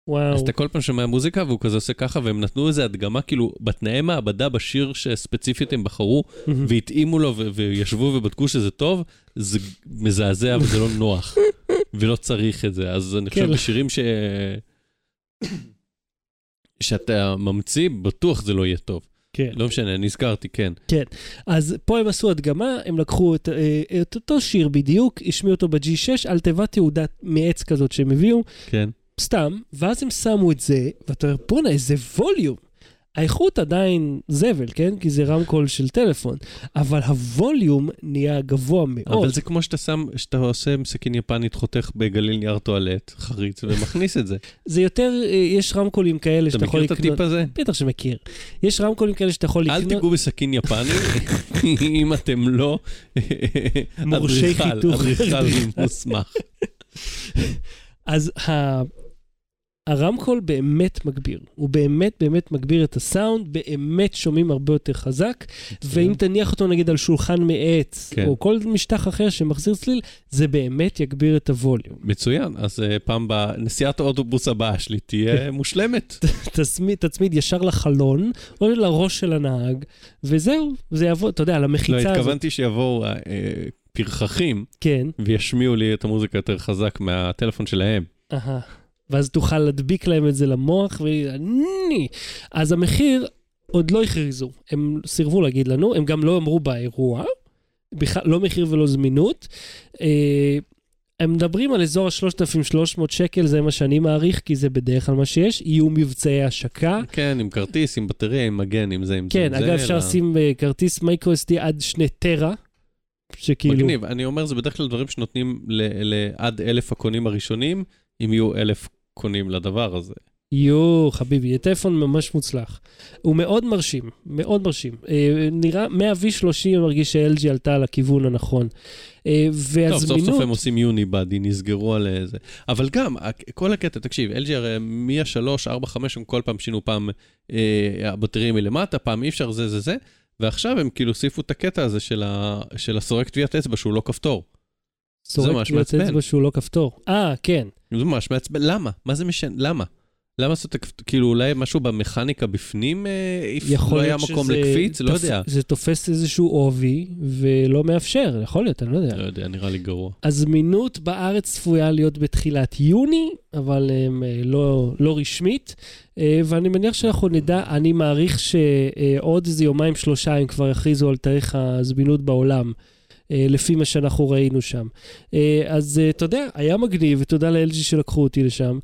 וואו. אז אתה כל פעם שומע מוזיקה והוא כזה עושה ככה, והם נתנו איזה הדגמה, כאילו, בתנאי מעבדה בשיר שספציפית הם בחרו. והתאימו לו וישבו ובדקו שזה טוב, זה מזעזע וזה לא נוח, [LAUGHS] ולא צריך את זה. אז אני חושב כן. בשירים ש... שאתה ממציא, בטוח זה לא יהיה טוב. כן. לא משנה, נזכרתי, כן. אז פה הם עשו הדגמה, הם לקחו את, אה, את אותו שיר בדיוק, השמיעו אותו ב-G6 על תיבת תעודת מעץ כזאת שהם הביאו, כן. סתם, ואז הם שמו את זה, ואתה אומר, בואנה, איזה ווליום. האיכות עדיין זבל, כן? כי זה רמקול של טלפון, אבל הווליום נהיה גבוה מאוד. אבל זה כמו שאתה שם, שאתה עושה עם סכין יפנית, חותך בגליל נייר טואלט, חריץ, ומכניס את זה. זה יותר, אה, יש רמקולים כאלה אתה שאתה יכול מכיר את לקנות. הטיפ הזה? בטח שמכיר. יש רמקולים כאלה שאתה יכול אל לקנות. תיגעו בסכין יפני [LAUGHS] אם אתם לא מורשי אדריכל, חיתוך. אדריכל מוסמך. אז ה... הרמקול באמת מגביר, הוא באמת באמת מגביר את הסאונד, באמת שומעים הרבה יותר חזק, ואם תניח אותו נגיד על שולחן מעץ, כן. או כל משטח אחר שמחזיר צליל, זה באמת יגביר את הווליום. מצוין, אז אה, פעם בנסיעת האוטובוס הבאה שלי תהיה מושלמת. תצמיד, תצמיד ישר לחלון, או לראש של הנהג, וזהו, זה יעבוד, אתה יודע, על לא, הזאת. התכוונתי שיבואו אה, פרחחים כן, וישמיעו לי את המוזיקה יותר חזק מהטלפון שלהם. אהה. ואז תוכל להדביק להם את זה למוח, ואני. אז המחיר, עוד לא הכריזו. הם סירבו להגיד לנו, הם גם לא אמרו באירוע, בכלל לא מחיר ולא זמינות. אה, הם מדברים על אזור ה-3,300 שקל, זה מה שאני מעריך, כי זה בדרך כלל מה שיש. יהיו מבצעי השקה. כן, עם כרטיס, עם בטריה, עם מגן, עם זה, עם זה. כן, זה, אגב, אפשר לשים אה, כרטיס מייקרו SD עד שני טרה, שכאילו... מגניב, אני אומר, זה בדרך כלל דברים שנותנים ל- ל- עד אלף הקונים הראשונים, אם יהיו אלף קונים לדבר הזה. יואו, חביבי, זה טלפון ממש מוצלח. הוא מאוד מרשים, מאוד מרשים. אה, נראה, מה-V30 מרגיש ש-LG עלתה על הכיוון הנכון. אה, טוב, סוף סוף והזמינות, הם עושים יוניבאדי, נסגרו על זה. אבל גם, כל הקטע, תקשיב, LG הרי מ-3, 4, 5, הם כל פעם שינו פעם אה, הבטריה מלמטה, פעם אי אפשר, זה, זה, זה, ועכשיו הם כאילו הוסיפו את הקטע הזה של, ה, של הסורק טביעת אצבע שהוא לא כפתור. סורק ממש טביעת מעצבן. אצבע שהוא לא כפתור. אה, כן. זה ממש מעצבן, למה? מה זה משנה? למה? למה לעשות, את כאילו אולי משהו במכניקה בפנים, אה, if יכול לא היה מקום לקפיץ, לא יודע. זה תופס איזשהו עובי ולא מאפשר, יכול להיות, אני לא יודע. לא יודע, נראה לי גרוע. הזמינות בארץ צפויה להיות בתחילת יוני, אבל אה, לא, לא רשמית, אה, ואני מניח שאנחנו נדע, אני מעריך שעוד איזה יומיים שלושה הם כבר יכריזו על תאריך הזמינות בעולם. אה, לפי מה שאנחנו ראינו שם. אה, אז אה, אתה יודע, היה מגניב, ותודה ל-LG שלקחו אותי לשם.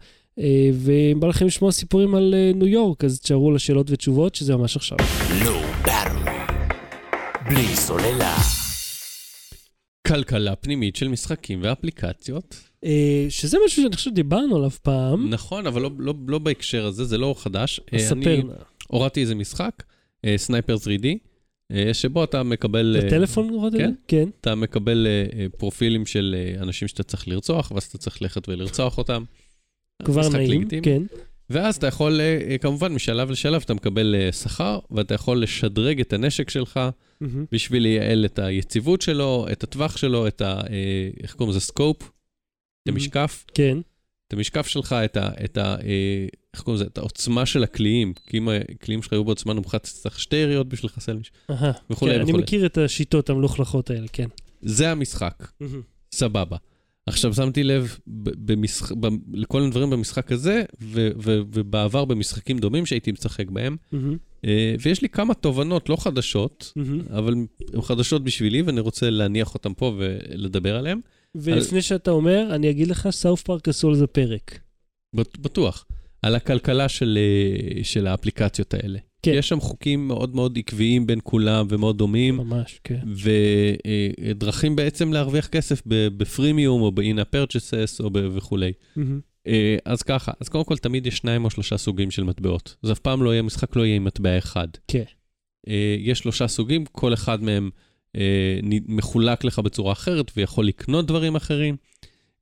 ואם בא לכם לשמוע סיפורים על ניו יורק, אז תשארו לשאלות ותשובות, שזה ממש עכשיו. Low Battery. בלי סוללה. כלכלה פנימית של משחקים ואפליקציות. שזה משהו שאני חושב שדיברנו עליו פעם. נכון, אבל לא, לא, לא בהקשר הזה, זה לא חדש. ספר אני נא. הורדתי איזה משחק, Sniper 3D, אה, שבו אתה מקבל... אה, בטלפון הורדת? כן. כן. אתה מקבל אה, אה, פרופילים של אה, אנשים שאתה צריך לרצוח, ואז אתה צריך ללכת ולרצוח אותם. כבר נעים. כן. ואז אתה יכול, אה, אה, כמובן, משלב לשלב אתה מקבל אה, שכר, ואתה יכול לשדרג את הנשק שלך מהמם. בשביל לייעל את היציבות שלו, את הטווח שלו, את ה... אה, איך קוראים לזה? Scope? את המשקף? כן. את המשקף שלך, את ה... את ה אה, איך קוראים לזה? את העוצמה של הקליעים. כי אם הקליעים שלך היו בעוצמה נמוכה, צריך שתי יריות בשביל לחסל מישהו. וכולי כן, אני וכולי. מכיר את השיטות המלוכלכות האלה, כן. זה המשחק. סבבה. עכשיו שמתי לב במשח... ב... לכל הדברים במשחק הזה, ו... ו... ובעבר במשחקים דומים שהייתי משחק בהם. אה, ויש לי כמה תובנות לא חדשות. אבל הן חדשות בשבילי, ואני רוצה להניח אותן פה ולדבר עליהן. ולפני שאתה אומר, אני אגיד לך, סאוף פארק עשו על זה פרק. בט- בטוח. על הכלכלה של, אה, של האפליקציות האלה. כן. יש שם חוקים מאוד מאוד עקביים בין כולם ומאוד דומים, ממש, כן. ודרכים בעצם להרוויח כסף בפרימיום או ב-in purchases או ב- וכולי. אה, אז ככה, אז קודם כל תמיד יש שניים או שלושה סוגים של מטבעות. אז אף פעם לא יהיה, משחק לא יהיה עם מטבע אחד. כן. אה, יש שלושה סוגים, כל אחד מהם אה, מחולק לך בצורה אחרת ויכול לקנות דברים אחרים.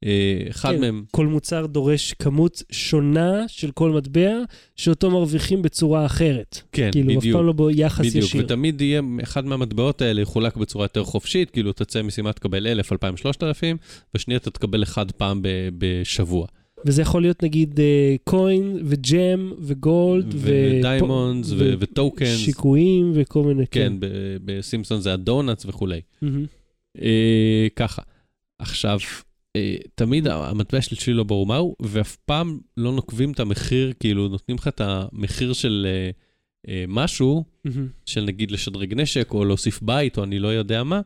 אה, אחד כן. מהם, כל מוצר דורש כמות שונה של כל מטבע, שאותו מרוויחים בצורה אחרת. כן, כאילו, אף בדיוק. פעם לא ביחס בדיוק, ישיר. ותמיד יהיה, אחד מהמטבעות האלה יחולק בצורה יותר חופשית, כאילו תצא משימה, תקבל 1,000, 2,000, 3,000, בשנייה אתה תקבל אחד פעם ב- בשבוע. וזה יכול להיות נגיד אה, קוין וג'ם וגולד ודיימונדס וטוקנס, שיקויים וכל מיני, כן, ב- בסימפסון זה הדונלדס וכולי. אה, ככה, עכשיו, אה, תמיד המטבע שלי לא ברור מהו, ואף פעם לא נוקבים את המחיר, כאילו נותנים לך את המחיר של אה, אה, משהו. של נגיד לשדרג נשק, או להוסיף בית, או אני לא יודע מה,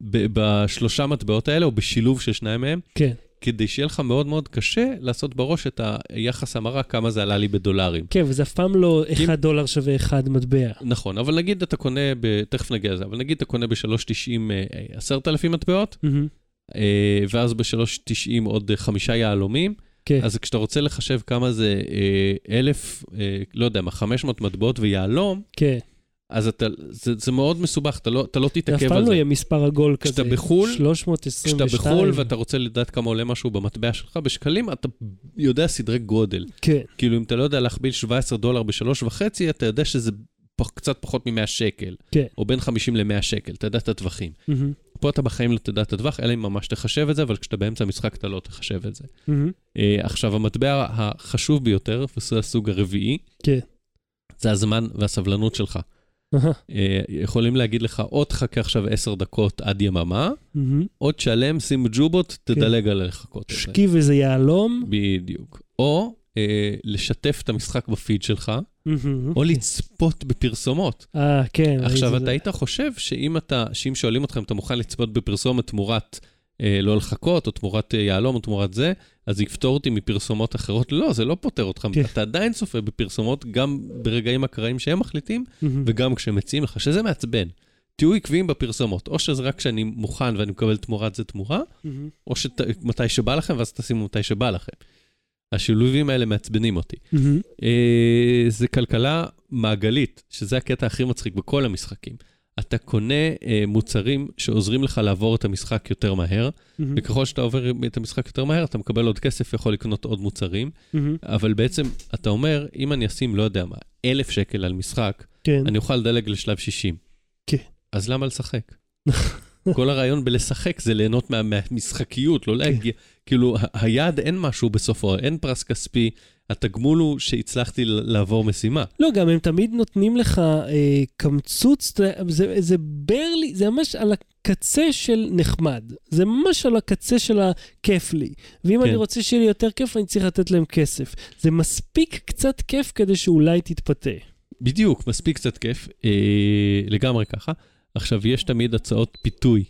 בשלושה מטבעות האלה, או בשילוב של שניים מהם, כן. כדי שיהיה לך מאוד מאוד קשה לעשות בראש את היחס המרה, כמה זה עלה לי בדולרים. כן, וזה אף פעם לא כי- 1 דולר שווה 1 מטבע. נכון, אבל נגיד אתה קונה, ב... תכף נגיע לזה, אבל נגיד אתה קונה ב-3.90 עשרת אלפים מטבעות. אה, ואז ב-3.90 עוד אה, חמישה יהלומים, כן. אז כשאתה רוצה לחשב כמה זה אה, אלף, אה, לא יודע מה, 500 מטבעות ויהלום, כן. אז אתה, זה, זה מאוד מסובך, אתה לא, אתה לא זה אף תתעכב פעם על לא. יהיה מספר עגול כזה. כשאתה בחו"ל- 322. כשאתה בחו"ל ואתה רוצה לדעת כמה עולה משהו במטבע שלך בשקלים, אתה יודע סדרי גודל. כן. כאילו, אם אתה לא יודע להכביל 17 דולר בשלוש וחצי, אתה יודע שזה פח, קצת פחות מ-100 שקל. כן. או בין 50 ל-100 שקל, אתה יודע את הטווחים. מהמם. פה אתה בחיים לא תדע את הטווח, אלא אם ממש תחשב את זה, אבל כשאתה באמצע המשחק אתה לא תחשב את זה. מהמם. Uh, עכשיו, המטבע החשוב ביותר, וזה הסוג הרביעי, כן. זה הזמן והסבלנות שלך. Uh, יכולים להגיד לך, או תחכה עכשיו 10 דקות עד יממה. או תשלם, שים ג'ובות, תדלג על לחכות את זה. שכיב איזה יהלום. בדיוק. או uh, לשתף את המשחק בפיד שלך. או לצפות בפרסומות. אה, כן. עכשיו, אתה היית חושב שאם שואלים אותך אם אתה מוכן לצפות בפרסומת תמורת אה, לא לחכות, או תמורת אה, יהלום, או תמורת זה, אז זה יפתור אותי מפרסומות אחרות. לא, זה לא פותר אותך. כן. אתה עדיין צופה בפרסומות, גם ברגעים אקראיים שהם מחליטים. וגם כשמציעים לך, שזה מעצבן. תהיו עקביים בפרסומות, או שזה רק כשאני מוכן ואני מקבל תמורת זה תמורה. או שמתי שבא לכם, ואז תשימו מתי שבא לכם. השילובים האלה מעצבנים אותי. אה, זה כלכלה מעגלית, שזה הקטע הכי מצחיק בכל המשחקים. אתה קונה אה, מוצרים שעוזרים לך לעבור את המשחק יותר מהר, מהמם. וככל שאתה עובר את המשחק יותר מהר, אתה מקבל עוד כסף ויכול לקנות עוד מוצרים, מהמם. אבל בעצם אתה אומר, אם אני אשים, לא יודע מה, אלף שקל על משחק, כן. אני אוכל לדלג לשלב 60. כן. אז למה לשחק? [LAUGHS] כל הרעיון בלשחק זה ליהנות מה, מהמשחקיות, לא להגיע, כאילו, היעד אין משהו בסופו, אין פרס כספי, התגמול הוא שהצלחתי לעבור משימה. לא, גם הם תמיד נותנים לך אה, קמצוץ, זה, זה ברלי, זה ממש על הקצה של נחמד. זה ממש על הקצה של הכיף לי. ואם כן. אני רוצה שיהיה לי יותר כיף, אני צריך לתת להם כסף. זה מספיק קצת כיף כדי שאולי תתפתה. בדיוק, מספיק קצת כיף, אה, לגמרי ככה. עכשיו, יש תמיד הצעות פיתוי.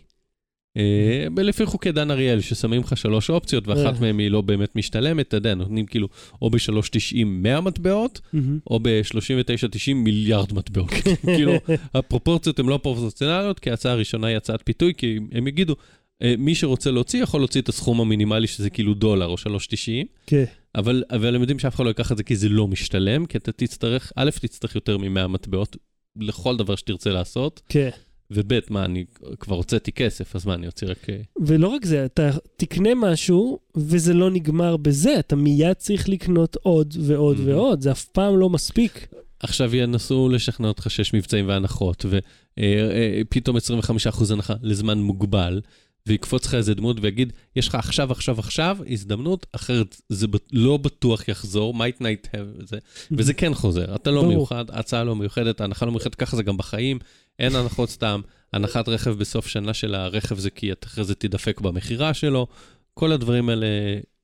אה, לפי חוקי דן אריאל, ששמים לך שלוש אופציות, ואחת אה. מהן היא לא באמת משתלמת, אתה יודע, נותנים כאילו או ב-3.90 100 מטבעות, או ב-39.90 מיליארד מטבעות. [LAUGHS] כאילו, הפרופורציות הן לא פרופורציונליות, כי ההצעה הראשונה היא הצעת פיתוי, כי הם יגידו, אה, מי שרוצה להוציא יכול להוציא את הסכום המינימלי, שזה כאילו דולר או 3.90, כן. אבל, אבל הם יודעים שאף אחד לא ייקח את זה כי זה לא משתלם, כי אתה תצטרך, א', תצטרך יותר מ-100 מטבעות לכל דבר שתרצה לעשות, כן. וב', מה, אני כבר הוצאתי כסף, אז מה, אני אוציא רק... אה, ולא רק זה, אתה תקנה משהו, וזה לא נגמר בזה, אתה מיד צריך לקנות עוד ועוד Mhm. ועוד, זה אף פעם לא מספיק. עכשיו ינסו לשכנע אותך שיש מבצעים והנחות, ופתאום 25% הנחה לזמן מוגבל, ויקפוץ לך איזה דמות ויגיד, יש לך עכשיו, עכשיו, עכשיו, הזדמנות, אחרת זה לא בטוח יחזור, might not have זה, וזה כן חוזר. אתה לא ברור. מיוחד, ההצעה לא מיוחדת, ההנחה לא מיוחדת, ככה זה גם בחיים, אין הנחות סתם. הנחת רכב בסוף שנה של הרכב זה כי אחרי זה תדפק במכירה שלו, כל הדברים האלה,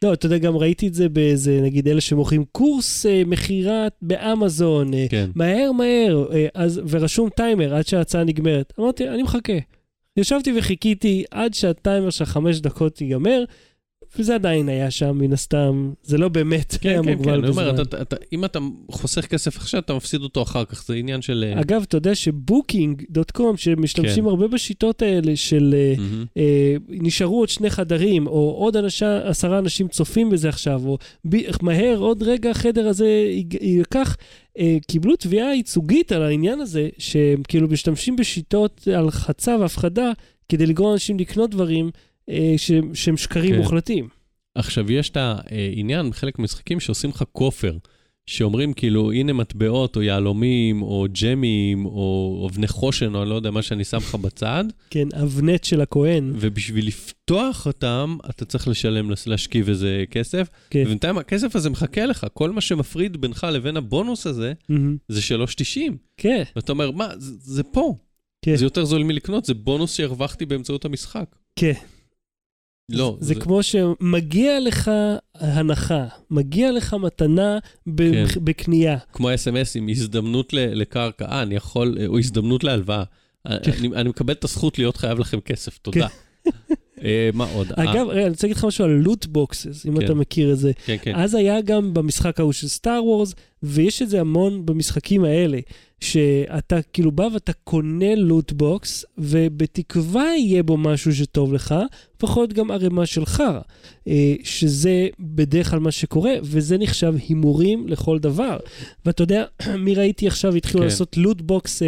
לא, אתה יודע, גם ראיתי את זה באיזה, נגיד, אלה שמוכרים קורס אה, מכירה באמזון, אה, כן. מהר מהר, אה, אז, ורשום טיימר עד שההצעה נגמרת. אמרתי, אני מחכה. ישבתי וחיכיתי עד שהטיימר של חמש דקות ייגמר, וזה עדיין היה שם, מן הסתם, זה לא באמת היה כן, כן, כן, מוגבל אומר, בזמן. אתה- אתה- אם אתה חוסך כסף עכשיו, אתה מפסיד אותו אחר כך, זה עניין של... אה, אגב, אתה יודע שבוקינג.קום, שמשתמשים כן. הרבה בשיטות האלה של מהמם. אה, נשארו עוד שני חדרים, או עוד אנשה, עשרה אנשים צופים בזה עכשיו, או ב, מהר, עוד רגע החדר הזה ייקח, אה, קיבלו תביעה ייצוגית על העניין הזה, שהם כאילו משתמשים בשיטות הלחצה והפחדה כדי לגרום אנשים לקנות דברים שהם שקרים כן. מוחלטים. עכשיו, יש את העניין בחלק מהמשחקים שעושים לך כופר, שאומרים כאילו, הנה מטבעות, או יהלומים, או ג'מים, או אבני חושן, או אני לא יודע מה שאני שם לך בצד, [LAUGHS] כן, אבנט של הכהן. ובשביל לפתוח אותם, אתה צריך לשלם, להשכיב איזה כסף, כן. ובינתיים הכסף הזה מחכה לך, כל מה שמפריד בינך לבין הבונוס הזה. זה 3.90. כן, ואתה אומר, מה, זה, זה פה. כן. זה יותר זול מלקנות, זה בונוס שהרווחתי באמצעות המשחק. כן. לא, זה, זה כמו שמגיע לך הנחה, מגיע לך מתנה ב- כן. בקנייה. כמו אס.אם.אס עם הזדמנות ל- לקרקע, אה, אני יכול, או הזדמנות להלוואה. כן. אני, אני מקבל את הזכות להיות חייב לכם כסף, תודה. אה, מה עוד? אה, אגב, אני רוצה להגיד לך משהו על loot boxes, אם כן. אתה מכיר את זה. כן, כן. אז היה גם במשחק ההוא של Star Wars, ויש את זה המון במשחקים האלה, שאתה כאילו בא ואתה קונה loot box, ובתקווה יהיה בו משהו שטוב לך, להיות גם ערימה של חרא, אה, שזה בדרך כלל מה שקורה, וזה נחשב הימורים לכל דבר. ואתה יודע, [CLEARS THROAT] מי ראיתי עכשיו התחילו כן. לעשות loot box,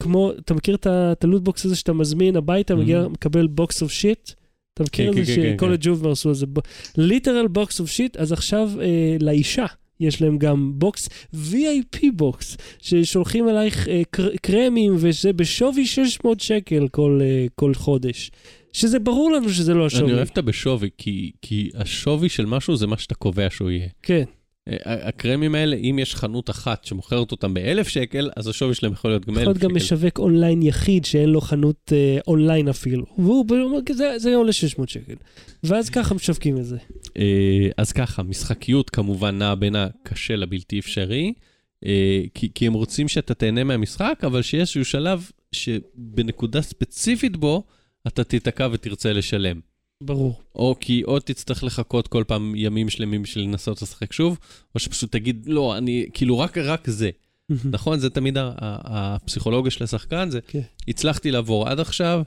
כמו, אתה מכיר את ה loot box הזה שאתה מזמין הביתה, מגיע, Mhm. מקבל box of shit? אתה מכיר כן, את זה כן, כן, שכל כן. הג'ובר עשו על זה? literal box of shit, אז עכשיו אה, לאישה. יש להם גם box, VIP box, ששולחים אלייך אה, קר, קרמים, וזה בשווי 600 שקל כל, אה, כל חודש. שזה ברור לנו שזה לא השווי. אני אוהב את הבשווי, כי, כי השווי של משהו זה מה שאתה קובע שהוא יהיה. כן, הקרמים האלה, אם יש חנות אחת שמוכרת אותם באלף שקל, אז השווי שלהם יכול להיות גם יכול אלף להיות גם שקל. משווק אונליין יחיד שאין לו חנות אה, אונליין אפילו. והוא אומר, זה, זה עולה 600 שקל. ואז ככה משווקים את זה. אה, אז ככה, משחקיות כמובן נעה בין הקשה לבלתי אפשרי, אה, כי, כי הם רוצים שאתה תהנה מהמשחק, אבל שיש איזשהו שלב שבנקודה ספציפית בו, אתה תיתקע ותרצה לשלם. ברור. או כי או תצטרך לחכות כל פעם ימים שלמים בשביל לנסות לשחק שוב, או שפשוט תגיד, לא, אני, כאילו, רק, רק זה. נכון? זה תמיד הפסיכולוגיה של השחקן, זה, כן. הצלחתי לעבור עד עכשיו,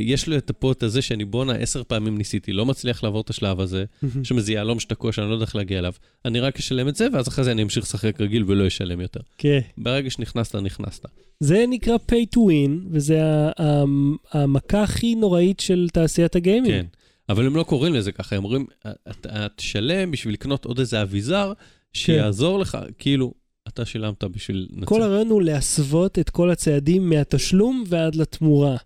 יש לי את הפוט הזה שאני בואנה עשר פעמים ניסיתי, לא מצליח לעבור את השלב הזה, יש שם איזה יהלום שתקוע שאני לא יודע איך להגיע אליו, אני רק אשלם את זה, ואז אחרי זה אני אמשיך לשחק רגיל ולא אשלם יותר. כן. ברגע שנכנסת, נכנסת. זה נקרא pay to win, וזה המכה הכי נוראית של תעשיית הגיימינג. כן. אבל הם לא קוראים לזה ככה, הם אומרים, אתה תשלם בשביל לקנות עוד איזה אביזר שיעזור לך, כאילו, אתה שילמת בשביל. כל הרעיון הוא להסוות את כל הצעדים מהתשלום ועד לתמורה.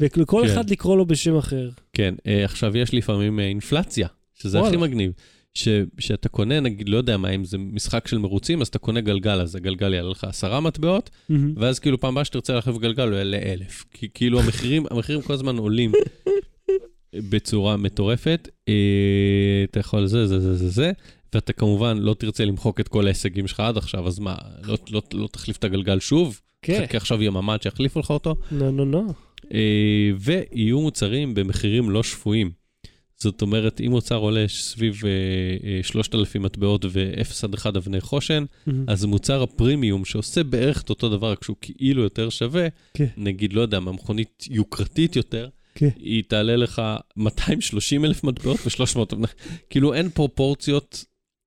ולכל כן. אחד לקרוא לו בשם אחר. כן, אה, עכשיו יש לפעמים אה, אינפלציה, שזה וואלה. הכי מגניב. ש, שאתה קונה, נגיד, לא יודע מה, אם זה משחק של מרוצים, אז אתה קונה גלגל, אז הגלגל יעלה לך עשרה מטבעות, מהמם. ואז כאילו פעם הבאה שתרצה להחליף גלגל, הוא יעלה אלף. כי כאילו המחירים, המחירים כל הזמן עולים בצורה מטורפת. אה, אתה יכול זה, זה, זה, זה, זה, ואתה כמובן לא תרצה למחוק את כל ההישגים שלך עד עכשיו, אז מה, לא, לא, לא תחליף את הגלגל שוב? כן. חכה עכשיו יממה עד שיחליפו לך אותו? נו, נו, נו. אה, ויהיו מוצרים במחירים לא שפויים. זאת אומרת, אם מוצר עולה סביב אה, אה, 3,000 מטבעות ו-0 עד 1 אבני חושן, מהמם. אז מוצר הפרימיום שעושה בערך את אותו דבר, רק שהוא כאילו יותר שווה, כן. נגיד, לא יודע, מהמכונית יוקרתית יותר, כן. היא תעלה לך 230 אלף מטבעות ו-300 אבני... כאילו אין פרופורציות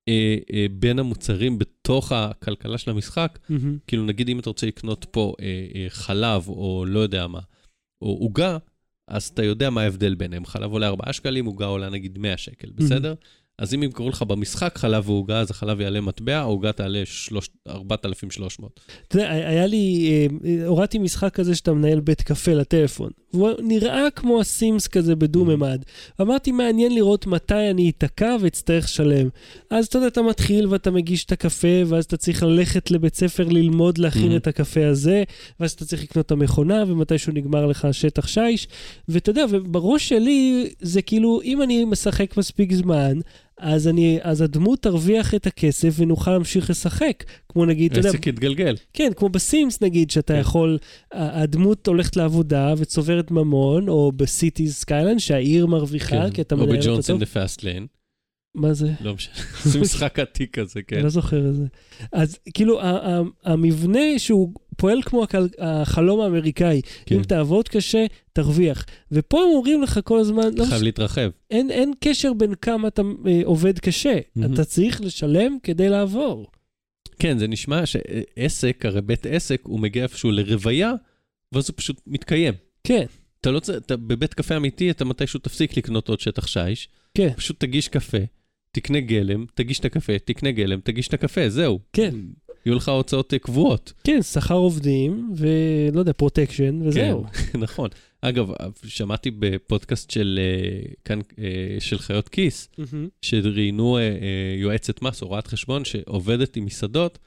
אה, אה, בין המוצרים בתוך הכלכלה של המשחק. מהמם. כאילו, נגיד אם אתה רוצה לקנות פה אה, אה, חלב, או לא יודע מה, או עוגה, אז אתה יודע מה ההבדל ביניהם. חלב עולה 4 שקלים, עוגה עולה נגיד 100 שקל, בסדר? אז אם ימכרו לך במשחק חלב ועוגה, אז החלב יעלה מטבע, העוגה תעלה שלוש- 4,300. אתה יודע, היה לי, אה, הורדתי משחק כזה שאתה מנהל בית קפה לטלפון. והוא נראה כמו הסימס כזה בדו-ממד. אמרתי, מעניין לראות מתי אני אתקע ואצטרך לשלם. אז אתה יודע, אתה מתחיל ואתה מגיש את הקפה, ואז אתה צריך ללכת לבית ספר ללמוד להכין Mhm. את הקפה הזה, ואז אתה צריך לקנות את המכונה, ומתישהו נגמר לך השטח שיש. ואתה יודע, ובראש שלי זה כאילו, אם אני משחק מספיק זמן, אז, אני, אז הדמות תרוויח את הכסף ונוכל להמשיך לשחק. כמו נגיד, אתה יודע, עסק יתגלגל. כן, כמו ב Sims נגיד, שאתה כן. יכול, הדמות הולכת לעבודה וצוברת ממון, או ב Cities Skylines, שהעיר מרוויחה, כי אתה כן. או מנהל ב Jones טוב. in the Fast Lane. מה זה? לא משנה. זה משחק עתיק כזה, אני כן. לא זוכר את זה. אז כאילו, המבנה שהוא פועל כמו הכל- החלום האמריקאי, כן. אם תעבוד קשה, תרוויח. ופה הם אומרים לך כל הזמן, לא חייב מש- להתרחב. אין, אין קשר בין כמה אתה אה, עובד קשה, מהמם. אתה צריך לשלם כדי לעבור. כן, זה נשמע שעסק, הרי בית עסק, הוא מגיע איפשהו לרוויה, ואז הוא פשוט מתקיים. כן, אתה לא צריך, אתה בבית קפה אמיתי, אתה מתישהו תפסיק לקנות עוד שטח שיש, כן, פשוט תגיש קפה, תקנה גלם, תגיש את הקפה, תקנה גלם, תגיש את הקפה, זהו. כן. יהיו לך הוצאות אה, קבועות. כן, שכר עובדים, ולא יודע, protection, וזהו. כן, [LAUGHS] נכון. אגב, שמעתי בפודקאסט של אה, כאן, אה, של חיות כיס. שראיינו יועצת מס, או רואת חשבון, שעובדת עם מסעדות,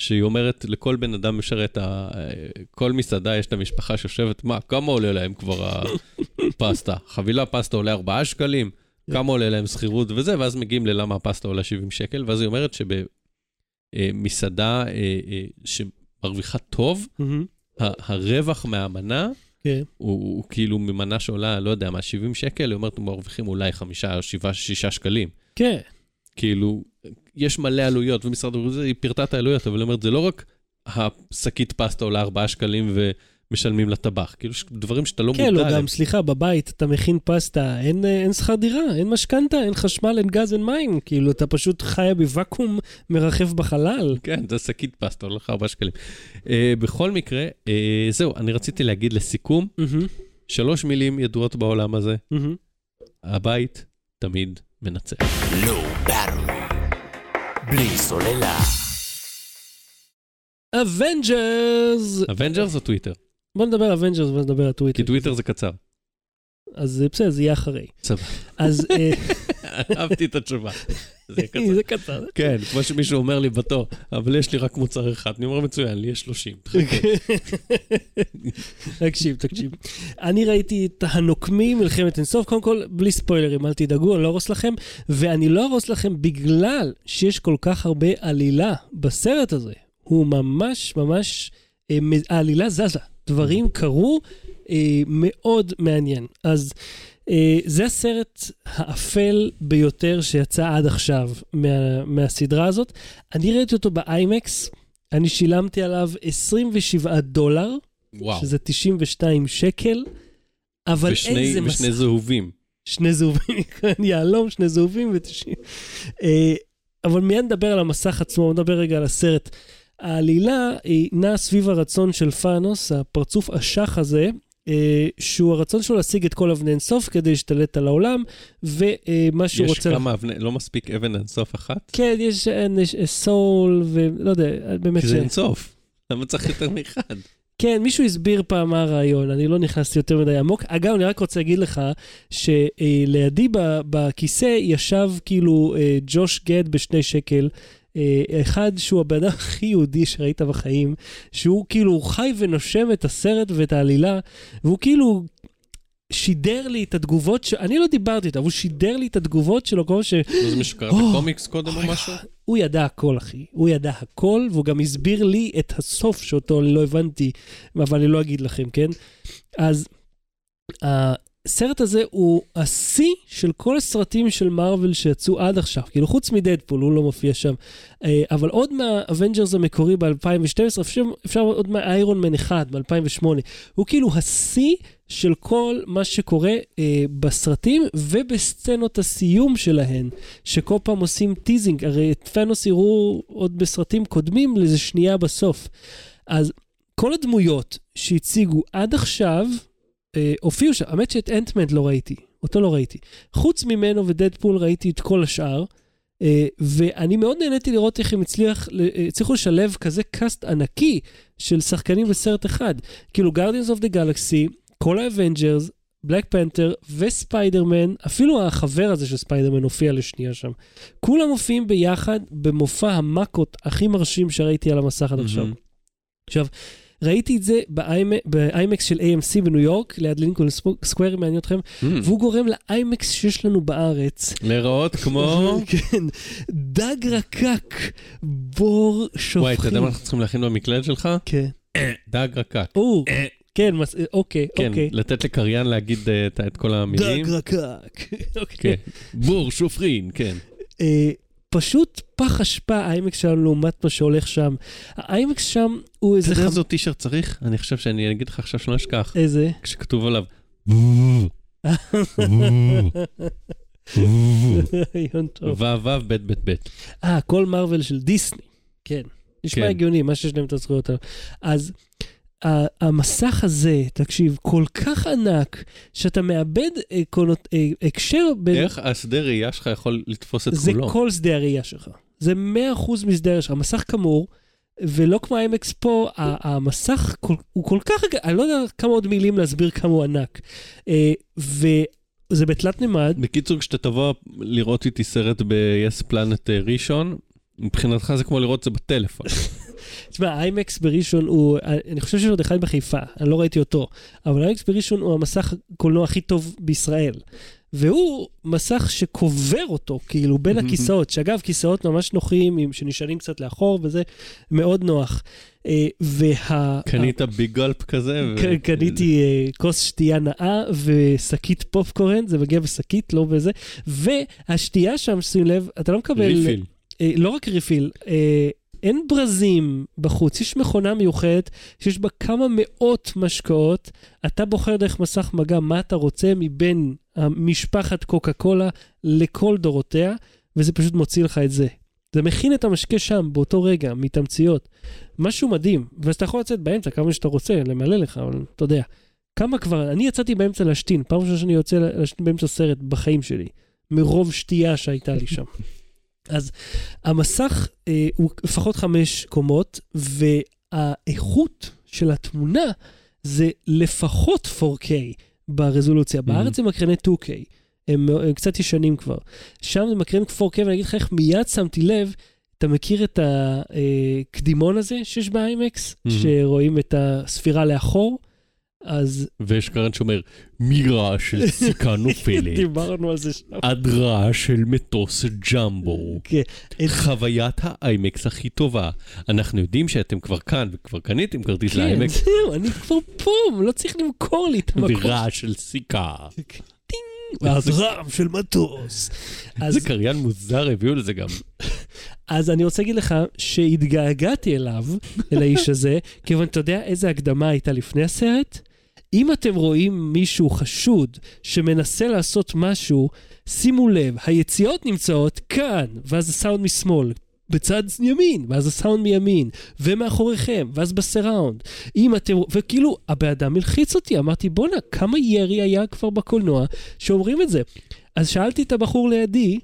שהיא אומרת לכל בן אדם משרת, ה- אה, כל מסעדה יש את המשפחה שיושבת, מה, כמה עולה להם כבר הפסטה? חבילה פסטה עולה 4 שקלים, כמה עולה להם שכירות וזה, ואז מגיעים ללמה הפסטה עולה 70 שקל, ואז היא אומרת שבמסעדה שמרוויחה טוב. ה- הרווח מהמנה כן. הוא, הוא כאילו ממנה שעולה, לא יודע מה, 70 שקל, היא אומרת, מרוויחים אולי 5, 7, 6 שקלים. כן. כאילו, יש מלא עלויות, ומשרד הבריאות, היא פירטה את העלויות, אבל היא אומרת, זה לא רק השקית פסטה עולה 4 שקלים ומשלמים לטבח, כאילו, יש דברים שאתה לא כן, מודע לא, עליהם. גם, סליחה, בבית אתה מכין פסטה, אין, אה, אין שכר דירה, אין משכנתה, אין חשמל, אין גז, אין מים. כאילו, אתה פשוט חיה בוואקום מרחף בחלל. כן, זה שקית פסטה, עולה לך 4 שקלים. Uh, בכל מקרה, uh, זהו, אני רציתי להגיד לסיכום, מהמם, שלוש מילים ידועות בעולם הזה, מהמם. הבית תמיד מנצח. Battery. בלי סוללה. Avengers! Avengers או טוויטר? בוא נדבר Avengers ואז נדבר על טוויטר. כי טוויטר זה קצר. אז אה, בסדר, זה יהיה אחרי. סבבה. אז אה, [LAUGHS] אהבתי את התשובה. זה קצר. זה קצר. כן, כמו שמישהו אומר לי בתור, אבל יש לי רק מוצר אחד. אני אומר, מצוין, לי יש 30. תקשיב, תקשיב. אני ראיתי את הנוקמים, מלחמת אינסוף, קודם כל, בלי ספוילרים, אל תדאגו, אני לא אהרוס לכם, ואני לא ארוס לכם בגלל שיש כל כך הרבה עלילה בסרט הזה. הוא ממש ממש, אה, העלילה זזה, דברים קרו, אה, מאוד מעניין. אז אה, זה הסרט האפל ביותר שיצא עד עכשיו מה, מהסדרה הזאת. אני ראיתי אותו באיימקס, אני שילמתי עליו 27 דולר. וואו. שזה 92 שקל, אבל ושני- איזה מסך. ושני זהובים. שני זהובים, [LAUGHS] יהלום, שני זהובים ו-90. אבל מיד נדבר על המסך עצמו, נדבר רגע על הסרט. העלילה היא נעה סביב הרצון של פאנוס, הפרצוף אשח הזה, אה, שהוא הרצון שלו להשיג את כל אבני אינסוף כדי להשתלט על העולם, ומה שהוא יש רוצה... כמה אבני, לא מספיק אבן אינסוף אחת? כן, יש סול, ולא יודע, באמת כי. זה אינסוף. למה צריך יותר מאחד? כן, מישהו הסביר פעם מה הרעיון, אני לא נכנסתי יותר מדי עמוק. אגב, אני רק רוצה להגיד לך שלידי בכיסא ישב כאילו אה, ג'וש גד בשני שקל. אה, אחד שהוא הבן אדם הכי יהודי שראית בחיים, שהוא כאילו חי ונושם את הסרט ואת העלילה, והוא כאילו שידר לי את התגובות, ש... אני לא דיברתי איתו, אבל הוא שידר לי את התגובות שלו, כמו ש... זה מישהו קרא או, בקומיקס קודם או משהו? הוא ידע הכל, אחי. הוא ידע הכל, והוא גם הסביר לי את הסוף שאותו אני לא הבנתי, אבל אני לא אגיד לכם, כן? אז הסרט הזה הוא השיא של כל הסרטים של מארוול שיצאו עד עכשיו. כאילו, חוץ מדדפול, הוא לא מופיע שם. אה, אבל עוד מה Avengers המקורי ב-2012, אפשר, אפשר עוד מה Iron Man 1 ב-2008. הוא כאילו השיא של כל מה שקורה אה, בסרטים ובסצנות הסיום שלהן, שכל פעם עושים teasing, הרי את תאנוס יראו עוד בסרטים קודמים לאיזה שנייה בסוף. אז כל הדמויות שהציגו עד עכשיו, אה, הופיעו שם, האמת שאת אנטמן לא ראיתי, אותו לא ראיתי. חוץ ממנו ודדפול ראיתי את כל השאר, אה, ואני מאוד נהניתי לראות איך הם הצליח, אה, הצליחו לשלב כזה cast ענקי של שחקנים בסרט אחד. כאילו Guardians of the Galaxy, כל ה Avengers, Black Panther וספיידרמן, אפילו החבר הזה של ספיידרמן הופיע לשנייה שם. כולם מופיעים ביחד במופע המכות הכי מרשים שראיתי על המסך עד עכשיו. מהמם. עכשיו, ראיתי את זה באיימקס של AMC בניו יורק, ליד לינקולן סקוויר, אם מעניין אתכם, Mm. והוא גורם לאיימקס שיש לנו בארץ. להיראות [LAUGHS] כמו... כן, דג רקק, בור שופכין. וואי, אתה יודע מה אנחנו צריכים להכין במקלדת שלך? כן. [CLEARS THROAT] דג רקק. [CLEARS THROAT] כן, מס- אוקיי, כן, אוקיי. לתת לקריין להגיד אה, את- כל המילים. דג רקק. [LAUGHS] כן. אוקיי. בור שופרין, כן. פשוט פח אשפה האיימקס שלנו לעומת מה שהולך שם. האיימקס שם הוא אתה איזה... יודע חמ- איזה טישרט צריך? אני חושב שאני אגיד לך עכשיו שלא אשכח. איזה? כשכתוב עליו. וו בית בית בית. אה, כל מארוול של דיסני. כן. נשמע כן. הגיוני, מה שיש להם את הזכויות. אז המסך הזה, תקשיב, כל כך ענק, שאתה מאבד אה, קונות- אה, הקשר בין... איך השדה ראייה שלך יכול לתפוס את זה כולו? כל שדה הראייה שלך. זה 100% משדה הראייה שלך. המסך כמור, ולא כמו ה-MX פה, המסך כל, הוא כל כך... אני לא יודע כמה עוד מילים להסביר כמה הוא ענק. אה, וזה בתלת מימד. בקיצור, כשאתה תבוא לראות איתי סרט ב-yes planet ראשון, מבחינתך זה כמו לראות את זה בטלפון. [LAUGHS] תשמע, האיימקס בראשון הוא, אני חושב שיש עוד אחד בחיפה, אני לא ראיתי אותו, אבל האיימקס בראשון הוא המסך הקולנוע הכי טוב בישראל. והוא מסך שקובר אותו, כאילו, בין הכיסאות, שאגב, כיסאות ממש נוחים, שנשענים קצת לאחור, וזה מאוד נוח. אה, וה... קנית ביג גולפ כזה? ו- קניתי אה, כוס שתייה נאה ושקית פופקורן, זה מגיע בשקית, לא בזה. והשתייה שם, שים לב, אתה לא מקבל... ריפיל. אה, לא רק ריפיל, אין ברזים בחוץ, יש מכונה מיוחדת שיש בה כמה מאות משקאות. אתה בוחר דרך מסך מגע מה אתה רוצה מבין משפחת קוקה קולה לכל דורותיה, וזה פשוט מוציא לך את זה. זה מכין את המשקה שם, באותו רגע, מתמציות. משהו מדהים, ואז אתה יכול לצאת באמצע כמה שאתה רוצה, למלא לך, אבל אתה יודע. כמה כבר, אני יצאתי באמצע להשתין, פעם ראשונה שאני יוצא להשתין באמצע סרט בחיים שלי, מרוב שתייה שהייתה לי שם. [LAUGHS] אז המסך אה, הוא לפחות חמש קומות, והאיכות של התמונה זה לפחות 4K ברזולוציה. בארץ זה מקרני 2K, הם, הם קצת ישנים כבר. שם זה מקרן 4K, ואני אגיד לך איך מיד שמתי לב, אתה מכיר את הקדימון הזה שיש באיימקס, Mhm. שרואים את הספירה לאחור? אז ויש קרן שאומר, מרעש של סיכה נופלת, [LAUGHS] דיברנו על זה שם. עד רעש של מטוס ג'מבו. כן, חוויית האיימקס הכי טובה. אנחנו יודעים שאתם כבר כאן וכבר קניתם כרטיס כן, לאיימקס, זהו, אני כבר פה, לא צריך למכור לי את המקום. ורעש של סיכה. ואז רעם של מטוס. איזה קריין מוזר הביאו לזה גם. אז אני רוצה להגיד לך שהתגעגעתי אליו, אל האיש הזה, [LAUGHS] כיוון אתה יודע איזה הקדמה הייתה לפני הסרט? אם אתם רואים מישהו חשוד שמנסה לעשות משהו, שימו לב, היציאות נמצאות כאן, ואז הסאונד משמאל. בצד ימין, ואז הסאונד מימין, ומאחוריכם, ואז בסיראונד. אם אתם, וכאילו, הבן אדם הלחיץ אותי, אמרתי, בואנה, כמה ירי היה כבר בקולנוע שאומרים את זה. אז שאלתי את הבחור לידי,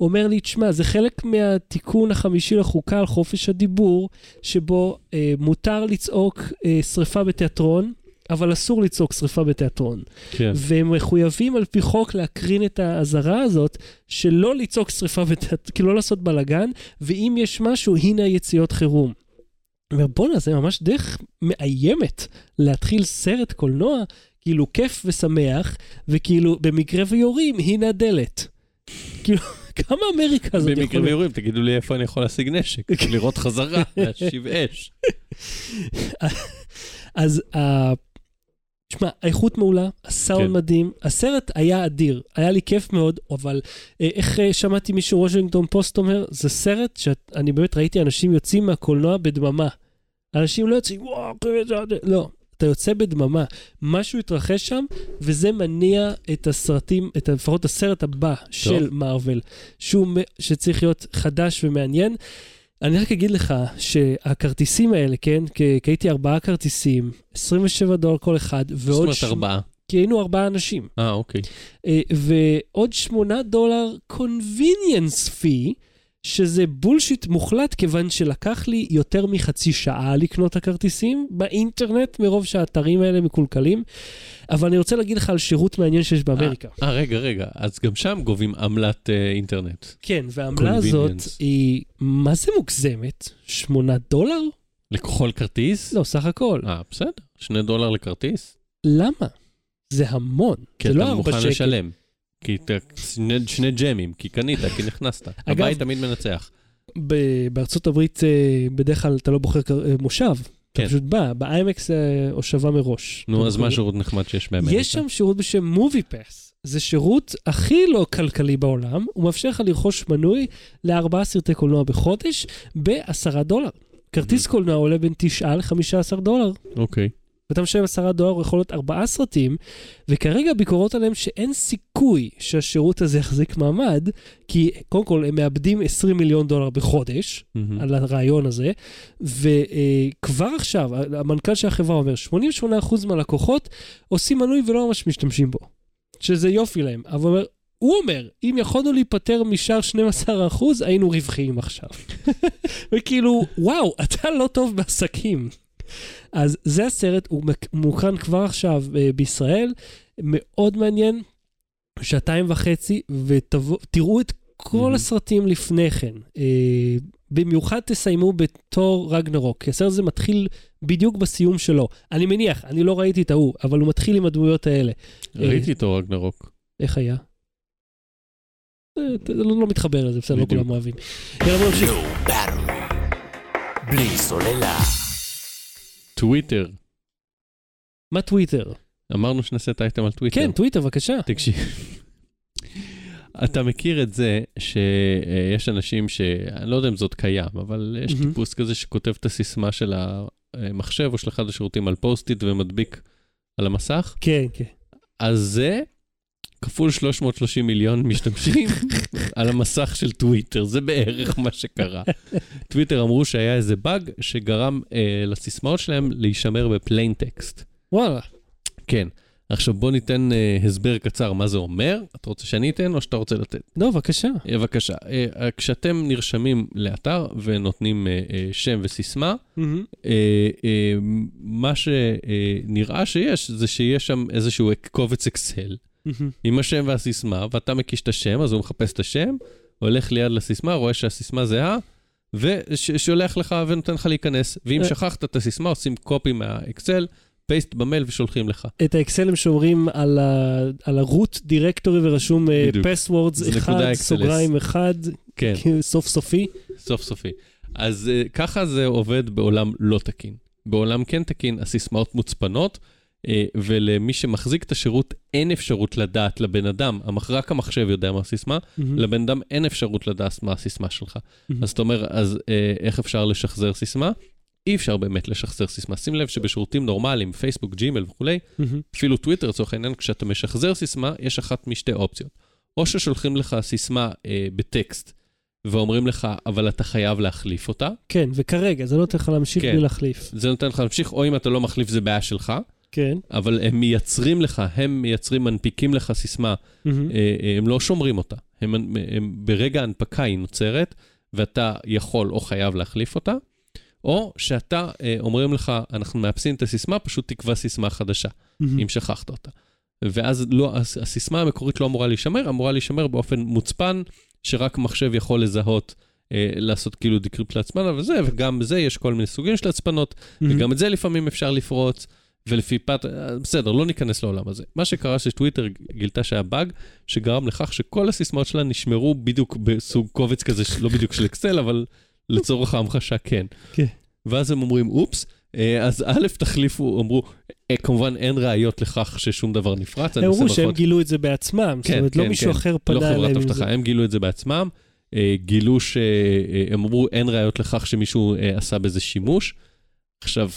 אומר לי, תשמע, זה חלק מהתיקון החמישי לחוקה על חופש הדיבור, שבו אה, מותר לצעוק אה, שריפה בתיאטרון, אבל אסור לצעוק שריפה בתיאטרון. כן. והם מחויבים על פי חוק להקרין את האזהרה הזאת, שלא לצעוק שריפה בתיאטרון, כאילו לא לעשות בלאגן, ואם יש משהו, הנה היציאות חירום. אומר, בואנה, זה ממש דרך מאיימת להתחיל סרט קולנוע, כאילו כיף ושמח, וכאילו במקרה ויורים, הנה הדלת. [LAUGHS] כאילו, כמה אמריקה הזאת במקרה יכולה... ויורים, תגידו לי איפה אני יכול להשיג נשק, לירות חזרה, להשיב אש. [LAUGHS] אז. תשמע, האיכות מעולה, הסאונד כן. מדהים, הסרט היה אדיר, היה לי כיף מאוד, אבל אה, איך אה, שמעתי מישהו וושינגטון פוסט אומר, זה סרט שאני באמת ראיתי אנשים יוצאים מהקולנוע בדממה. אנשים לא יוצאים, וואו, זה... זה-" לא, אתה יוצא בדממה. משהו התרחש שם, וזה מניע את הסרטים, את, לפחות הסרט הבא של מארוול, שצריך להיות חדש ומעניין. אני רק אגיד לך שהכרטיסים האלה, כן, כי הייתי ארבעה כרטיסים, 27 דולר כל אחד, זאת ועוד... אומרת ש- ארבעה. כי היינו ארבעה אנשים. אה, אוקיי. אה, ועוד 8 דולר convenience fee, שזה בולשיט מוחלט, כיוון שלקח לי יותר מחצי שעה לקנות את הכרטיסים באינטרנט, מרוב שהאתרים האלה מקולקלים. אבל אני רוצה להגיד לך על שירות מעניין שיש באמריקה. אה, רגע, רגע, אז גם שם גובים עמלת אה, אינטרנט. כן, והעמלה הזאת. היא, מה זה מוגזמת? 8 דולר? לכל כרטיס? לא, סך הכל. אה, בסדר. שני דולר לכרטיס? למה? זה המון. כי לא אתה 4 מוכן שקל. לשלם. כי אתה, שני, שני ג'מים, כי קנית, כי נכנסת. [LAUGHS] אגב- הבית תמיד מנצח. ב- בארצות הברית אה, בדרך כלל אתה לא בוחר אה, מושב, אתה כן. פשוט בא, באיימקס הושבה מראש. נו, אתה אז מה שירות נחמד שיש באמריקה? יש שם שירות בשם מובי פס. זה שירות הכי לא כלכלי בעולם, הוא מאפשר לך לרכוש מנוי לארבעה סרטי קולנוע בחודש בעשרה דולר. כרטיס. קולנוע עולה בין 9 ל-15 דולר, אוקיי. ואתה משלם 10 דולר, הוא יכול להיות ארבעה סרטים, וכרגע הביקורות עליהם שאין סיכוי שהשירות הזה יחזיק מעמד, כי קודם כל הם מאבדים 20 מיליון דולר בחודש, מהמם. על הרעיון הזה, וכבר עכשיו, המנכ"ל של החברה אומר, 88% מהלקוחות עושים מנוי ולא ממש משתמשים בו, שזה יופי להם. אבל אומר, הוא אומר, אם יכולנו להיפטר משאר 12%, היינו רווחיים עכשיו. [LAUGHS] וכאילו, וואו, אתה לא טוב בעסקים. אז זה הסרט, הוא מוקרן כבר עכשיו אה, בישראל, מאוד מעניין, שעתיים וחצי, ותראו את כל מהמם. הסרטים לפני כן. אה, במיוחד תסיימו בתור רגנרוק, כי הסרט הזה מתחיל בדיוק בסיום שלו. אני מניח, אני לא ראיתי את ההוא, אבל הוא מתחיל עם הדמויות האלה. ראיתי את אור רגנרוק. איך היה? אה, לא לא מתחבר לזה, בסדר, לא. כולם אוהבים. יאללה, בוא נמשיך. בלי סוללה. טוויטר. מה טוויטר? אמרנו שנעשה את האייטם על טוויטר. כן, טוויטר, בבקשה. תקשיב. אתה מכיר את זה שיש אנשים ש... אני לא יודע אם זאת קיים, אבל יש מהמם. טיפוס כזה שכותב את הסיסמה של המחשב או של אחד השירותים על פוסט-איט ומדביק על המסך? כן, כן. אז זה כפול 330 מיליון משתמשים [LAUGHS] על המסך של טוויטר, זה בערך מה שקרה. [LAUGHS] טוויטר אמרו שהיה איזה באג שגרם אה, לסיסמאות שלהם להישמר ב plain text. וואלה. כן. עכשיו בוא ניתן אה, הסבר קצר מה זה אומר. אתה רוצה שאני אתן או שאתה רוצה לתת? לא, בבקשה. אה, בבקשה. אה, אה, כשאתם נרשמים לאתר ונותנים אה, אה, שם וסיסמה, מהמם. אה, אה, מה שנראה שיש זה שיש שם איזשהו קובץ אקסל. עם השם והסיסמה, ואתה מקיש את השם, אז הוא מחפש את השם, הולך ליד לסיסמה, רואה שהסיסמה זהה, ושולח לך ונותן לך להיכנס. ואם אה. שכחת את הסיסמה, עושים copy מהאקסל, paste במייל ושולחים לך. את האקסל הם שומרים על ה- על ה root directory ורשום אה. passwords נקודה אחד. סוגריים אחד, כן, [LAUGHS] סופי סופי. סופי סופי. אז אה, ככה זה עובד בעולם לא תקין. בעולם כן תקין, הסיסמאות מוצפנות, ולמי שמחזיק את השירות אין אפשרות לדעת לבן אדם, רק המחשב יודע מה הסיסמה, מהמם. לבן אדם אין אפשרות לדעת מה הסיסמה שלך. מהמם. אז אתה אומר, אז אה, איך אפשר לשחזר סיסמה? אי אפשר באמת לשחזר סיסמה. שים לב שבשירותים נורמליים, פייסבוק, ג'ימל וכולי, מהמם. אפילו טוויטר לצורך העניין, כשאתה משחזר סיסמה, יש אחת משתי אופציות. או ששולחים לך סיסמה אה, בטקסט, ואומרים לך, אבל אתה חייב להחליף אותה. כן, וכרגע, זה לא נותן לך להמשיך כן. בלי להחליף. זה נותן לך להמשיך, או אם אתה לא מחליף זה בעיה שלך, כן. אבל הם מייצרים לך, הם מייצרים, מנפיקים לך סיסמה, אה, הם לא שומרים אותה. הם, הם, הם, ברגע ההנפקה היא נוצרת, ואתה יכול או חייב להחליף אותה, או שאתה, אה, אומרים לך, אנחנו מאפסים את הסיסמה, פשוט תקבע סיסמה חדשה, מהמם. אם שכחת אותה. ואז לא, הס- הסיסמה המקורית לא אמורה להישמר, אמורה להישמר באופן מוצפן, שרק מחשב יכול לזהות, אה, לעשות כאילו דקריפט להצפנה וזה, וגם בזה יש כל מיני סוגים של הצפנות, מהמם. וגם את זה לפעמים אפשר לפרוץ, ולפי פת... אה, בסדר, לא ניכנס לעולם הזה. מה שקרה שטוויטר גילתה שהיה באג, שגרם לכך שכל הסיסמאות שלה נשמרו בדיוק בסוג קובץ כזה, לא בדיוק של אקסל, אבל לצורך ההמחשה כן. כן. ואז הם אומרים, אופס, אה, אז א', תחליפו, אמרו, אה, כמובן אין ראיות לכך ששום דבר נפרץ. הם אמרו שהם. גילו את זה בעצמם, זאת כן, אומרת, לא כן, מישהו כן. אחר לא פנה חברת אליהם עם אבטחה, זה. הם גילו את זה בעצמם, גילו שהם אמרו, אין ראיות לכך שמישהו עשה בזה שימוש. עכשיו,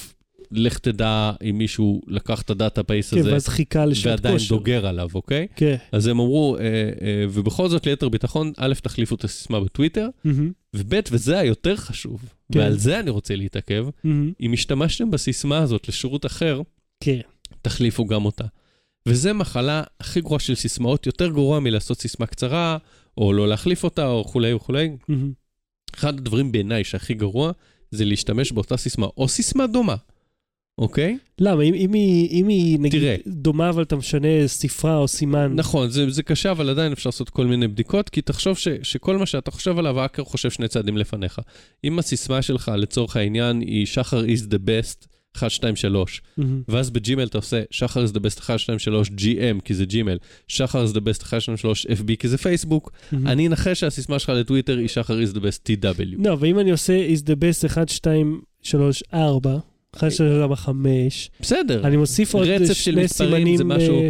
לך תדע אם מישהו לקח את ה database כן, הזה ואז חיכה לשעת ועדיין כושר. דוגר עליו, אוקיי? כן. אז הם אמרו, אה, אה, ובכל זאת ליתר ביטחון, א', תחליפו את הסיסמה בטוויטר, מהמם. וב', וזה היותר חשוב, כן. ועל זה אני רוצה להתעכב, מהמם. אם השתמשתם בסיסמה הזאת לשירות אחר, כן. תחליפו גם אותה. וזה מחלה הכי גרועה של סיסמאות, יותר גרוע מלעשות סיסמה קצרה, או לא להחליף אותה, או כולי וכולי. מהמם. אחד הדברים בעיניי שהכי גרוע, זה להשתמש באותה סיסמה, או סיסמה דומה, אוקיי? למה? אם, אם, היא, אם היא נגיד תראה. דומה אבל אתה משנה ספרה או סימן. נכון, זה, זה קשה, אבל עדיין אפשר לעשות כל מיני בדיקות, כי תחשוב ש, שכל מה שאתה חושב עליו, האקר חושב שני צעדים לפניך. אם הסיסמה שלך, לצורך העניין, היא שחר is the best, 1, 2, 3, מהמם. ואז בג'ימל אתה עושה שחר is the best 1, 2, 3, GM, כי זה ג'ימל, שחר is the best 1, 2, 3, FB, כי זה פייסבוק. מהמם. אני אנחש שהסיסמה שלך לטוויטר היא שחר is the best TW. לא, ואם אני עושה is the best 1, 2, 3, 4, 1, 2, 4, 5, בסדר. אני מוסיף עוד רצף של שני מספרים סימנים. זה משהו-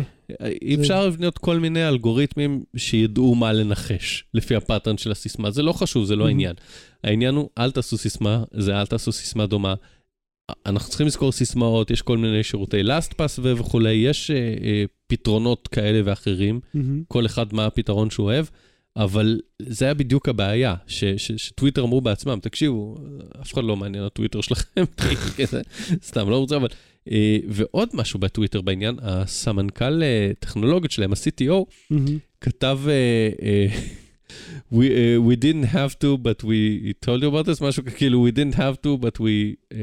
אה, אפשר לבנות כל מיני אלגוריתמים שידעו מה לנחש לפי הפאטרן של הסיסמה. זה לא חשוב, זה לא. העניין. העניין הוא, אל תעשו סיסמה, זה אל תעשו סיסמה דומה. אנחנו צריכים לזכור סיסמאות, יש כל מיני שירותי LastPass ו- וכולי, יש אה, אה, פתרונות כאלה ואחרים. כל אחד מה הפתרון שהוא אוהב, אבל זה היה בדיוק הבעיה, ש- ש- שטוויטר אמרו בעצמם, תקשיבו, אף אחד לא מעניין הטוויטר שלכם, [LAUGHS] סתם, לא רוצה, אבל... אה, ועוד משהו בטוויטר בעניין, הסמנכ"ל אה, טכנולוגיות שלהם, ה-CTO. כתב, אה, we, uh, we didn't have to, but we told you about this, משהו כאילו, we didn't have to, but we uh,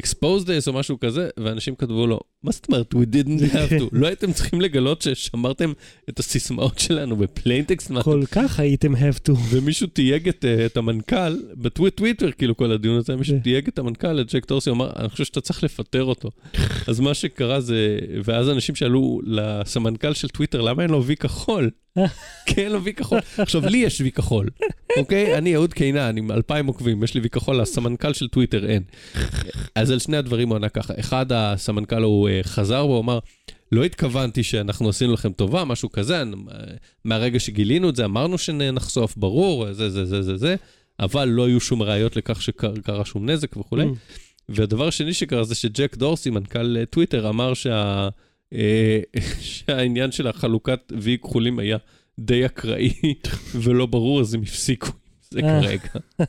exposed this, או משהו כזה, ואנשים כתבו לו, מה זאת אומרת, we didn't have to? לא הייתם צריכים לגלות ששמרתם את הסיסמאות שלנו בפליינטקסט? מה?" כל כך הייתם have to. ומישהו תייג את, אה, את המנכ"ל, בטוויטר, כאילו כל הדיון הזה, מישהו כן. תייג את המנכ"ל, את ג'ק דורסי, אמר, אני חושב שאתה צריך לפטר אותו. [LAUGHS] אז מה שקרה זה, ואז אנשים שאלו לסמנכ"ל של טוויטר, למה אין לו וי כחול? [LAUGHS] כי אין לו וי כחול. עכשיו, לי יש וי כחול, [LAUGHS] אוקיי? אני אהוד קינן עם אלפיים עוקבים, יש לי וי כחול, לסמנכ"ל של טוויטר אין. אז על שני הדברים הוא ענה ככה. אחד, הסמנכ"ל הוא אה, חזר בו, אמר, לא התכוונתי שאנחנו עשינו לכם טובה, משהו כזה, מהרגע שגילינו את זה, אמרנו שנחשוף, ברור, זה, זה, זה, זה, זה, אבל לא היו שום ראיות לכך שקרה שום נזק וכולי. והדבר השני שקרה זה שג'ק דורסי, מנכ"ל טוויטר, אמר שה... אה, [LAUGHS] שהעניין של החלוקת וי כחולים היה די אקראי [LAUGHS] ולא ברור, אז הם הפסיקו עם זה אה. כרגע. [LAUGHS]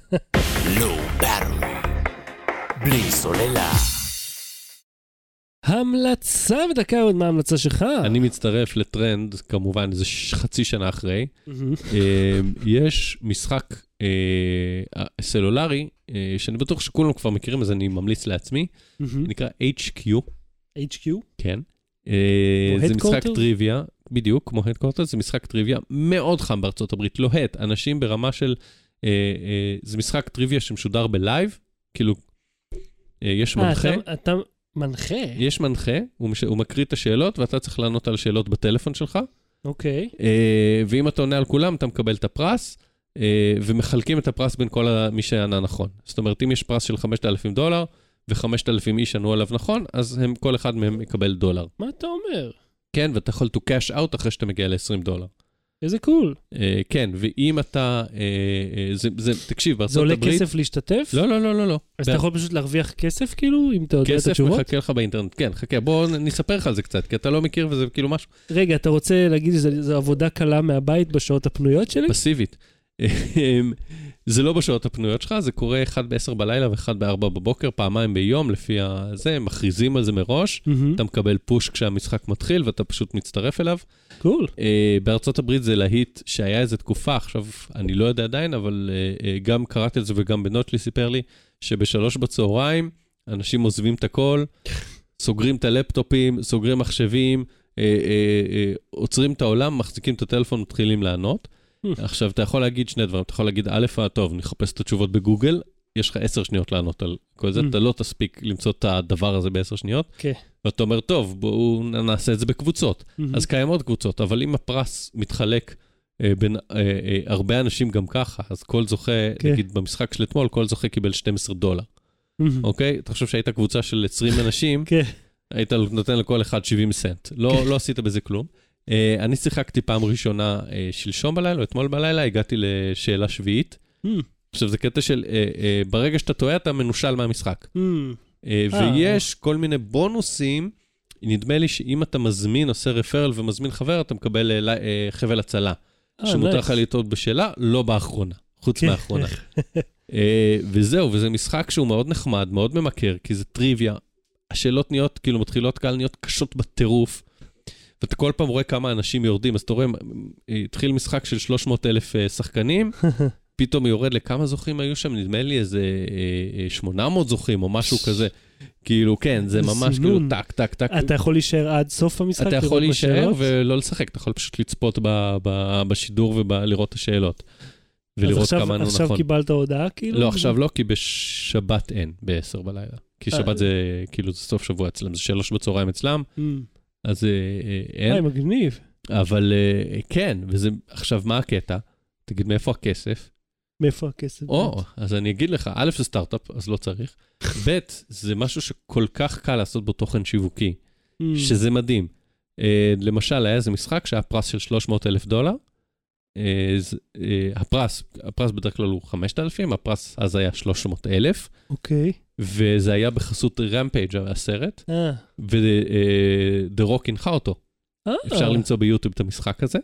בלי סוללה. המלצה בדקה עוד מה ההמלצה שלך? אני מצטרף לטרנד, כמובן, ש- חצי שנה אחרי. אה, יש משחק אה, סלולרי, אה, שאני בטוח שכולם כבר מכירים, אז אני ממליץ לעצמי. נקרא HQ, HQ? כן. זה משחק? טריוויה, בדיוק, כמו הדקורטר, זה משחק טריוויה מאוד חם בארצות הברית, לוהט, אנשים ברמה של, זה משחק טריוויה שמשודר בלייב, כאילו, יש מנחה, אתה- אתה מנחה? יש מנחה, הוא, מש, הוא מקריא את השאלות ואתה צריך לענות על שאלות בטלפון שלך, אוקיי. אה, ואם אתה עונה על כולם, אתה מקבל את הפרס, אה, ומחלקים את הפרס בין כל מי שענה נכון. זאת אומרת, אם יש פרס של 5,000 דולר, ו-5,000 איש ענו עליו נכון, אז הם, כל אחד מהם יקבל דולר. מה אתה אומר? כן, ואתה יכול to cash out אחרי שאתה מגיע ל-20 דולר. איזה קול. אה, כן, ואם אתה, אה, אה, זה, זה, תקשיב, זה בארצות עולה הברית... כסף להשתתף? לא, לא, לא, לא, לא. אז אתה יכול פשוט להרוויח כסף כאילו, אם אתה יודע את כסף התשובות? מחכה לך באינטרנט. כן, חכה, בוא נספר לך על זה קצת, כי אתה לא מכיר וזה כאילו משהו רגע, אתה רוצה להגיד שזו עבודה קלה מהבית בשעות הפנויות שלי? פסיבית. אמ, זה לא בשעות הפנויות שלך, זה קורה אחד ב-10 בלילה ואחד ב-4 בבוקר, פעמיים ביום, לפי הזה, מכריזים על זה מראש. מהמם. אתה מקבל פוש כשהמשחק מתחיל ואתה פשוט מצטרף אליו. קול. אה, בארצות הברית זה להיט שהיה איזה תקופה, עכשיו אני לא יודע עדיין, אבל אה, אה, גם קראתי על זה וגם בנוטלי סיפר לי, שבשלוש בצהריים אנשים עוזבים את הכל, סוגרים את הלפטופים, סוגרים מחשבים, עוצרים את העולם, מחזיקים את הטלפון, מתחילים לענות. עכשיו, אתה יכול להגיד שני דברים, אתה יכול להגיד, א', אה, טוב, נחפש את התשובות בגוגל, יש לך עשר שניות לענות על כל זה, Mm. אתה לא תספיק למצוא את הדבר הזה בעשר שניות, כן. ואתה אומר, טוב, בואו נעשה את זה בקבוצות. מהמם. אז קיימות קבוצות, אבל אם הפרס מתחלק אה, בין אה, הרבה אנשים גם ככה, אז כל זוכה, כן. נגיד במשחק של אתמול, כל זוכה קיבל 12 דולר, מהמם. אוקיי? אתה חושב שהיית קבוצה של 20 אנשים, כן. היית נותן לכל אחד 70 סנט. לא, לא עשית בזה כלום. אה, אני שיחקתי פעם ראשונה אה, שלשום בלילה, או אתמול בלילה, הגעתי לשאלה שביעית. מהמם. עכשיו, זה קטע של, אה, ברגע שאתה טועה, אתה מנושל מהמשחק. אה. ויש כל מיני בונוסים, נדמה לי שאם אתה מזמין, עושה רפרל ומזמין חבר, אתה מקבל חבל הצלה. שמותר לך. לטעות בשאלה, לא באחרונה, חוץ כן. מהאחרונה. וזהו, וזה משחק שהוא מאוד נחמד, מאוד ממכר, כי זה טריוויה. השאלות נהיות, כאילו מתחילות קהל נהיות קשות בטירוף. ואתה כל פעם רואה כמה אנשים יורדים, אז אתה רואה, אה, התחיל משחק של 300 אלף אה, שחקנים, [LAUGHS] פתאום יורד לכמה זוכים היו שם, נדמה לי איזה אה, אה, 800 זוכים או משהו כזה. כאילו, כן, זה ממש כאילו. טק, טק, טק. אתה יכול להישאר עד סוף המשחק? אתה יכול להישאר? ולא לשחק, אתה יכול פשוט לצפות ב- ב- בשידור ולראות את השאלות. אז ולראות עכשיו- כמה נו עכשיו נכון. קיבלת הודעה כאילו? לא, עכשיו לא, כי בשבת אין, ב-10 בלילה. כי אה. שבת זה כאילו זה סוף שבוע אצלם, זה שלוש בצהריים אצלם, מהמם. אז אה, אה, היי, אין. מגניב. אבל אה, כן, וזה, עכשיו, מה הקטע? תגיד, מאיפה הכסף? מאיפה הכסף? או, אז אני אגיד לך, א', זה סטארט-אפ, אז לא צריך. ב', זה משהו שכל כך קל לעשות בו תוכן שיווקי. מהמם. שזה מדהים. למשל, היה איזה משחק שהיה פרס של 300 אלף דולר. אה, זה, אה, הפרס, הפרס בדרך כלל הוא 5,000, הפרס אז היה 300 אלף, אוקיי. וזה היה בחסות רמפייג' הסרט, אה. ו-The Rock הנחה אותו. אה. אפשר למצוא ביוטיוב את המשחק הזה.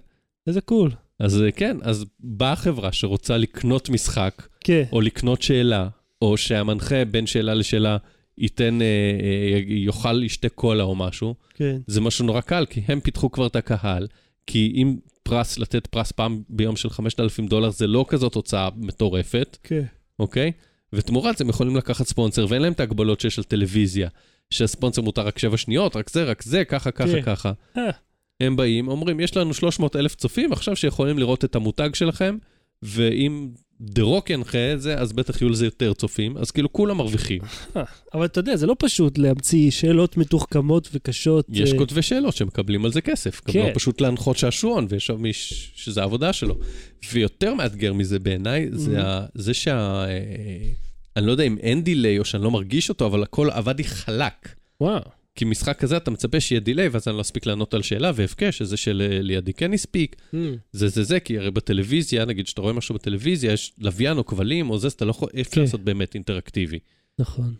איזה cool. אז כן, אז באה חברה שרוצה לקנות משחק, כן. או לקנות שאלה, או שהמנחה בין שאלה לשאלה ייתן, אה, אה, יאכל ישתה קולה או משהו, כן. זה משהו נורא קל, כי הם פיתחו כבר את הקהל, כי אם פרס, לתת פרס פעם ביום של 5,000 דולר זה לא כזאת הוצאה מטורפת, כן. אוקיי? ותמורת זה הם יכולים לקחת ספונסר, ואין להם את ההגבלות שיש על טלוויזיה, שהספונסר מותר רק 7 שניות, רק זה, רק זה, ככה, ככה, כן. ככה. אה. הם באים, אומרים, יש לנו 300 אלף צופים עכשיו שיכולים לראות את המותג שלכם, ואם דה רוק ינחה את זה, אז בטח יהיו לזה יותר צופים, אז כאילו כולם מרוויחים. אה, אבל אתה יודע, זה לא פשוט להמציא שאלות מתוחכמות וקשות. יש אה, כותבי שאלות שמקבלים על זה כסף. גם כן. לא פשוט להנחות שעשועון, ויש שם מי ש- שזה העבודה שלו. ויותר מאתגר מזה בעיניי, זה ה- זה שה... אה, אני לא יודע אם אין דיליי או שאני לא מרגיש אותו, אבל הכל עבד לי חלק. וואו. כי משחק כזה אתה מצפה שיהיה דיליי, ואז אני לא אספיק לענות על שאלה, ואבכה שזה שלידי כן הספיק, מהמם. זה זה זה, כי הרי בטלוויזיה, נגיד שאתה רואה משהו בטלוויזיה, יש לוויין או כבלים או זה, אז אתה לא יכול, אי אפשר כן. לעשות באמת אינטראקטיבי. נכון.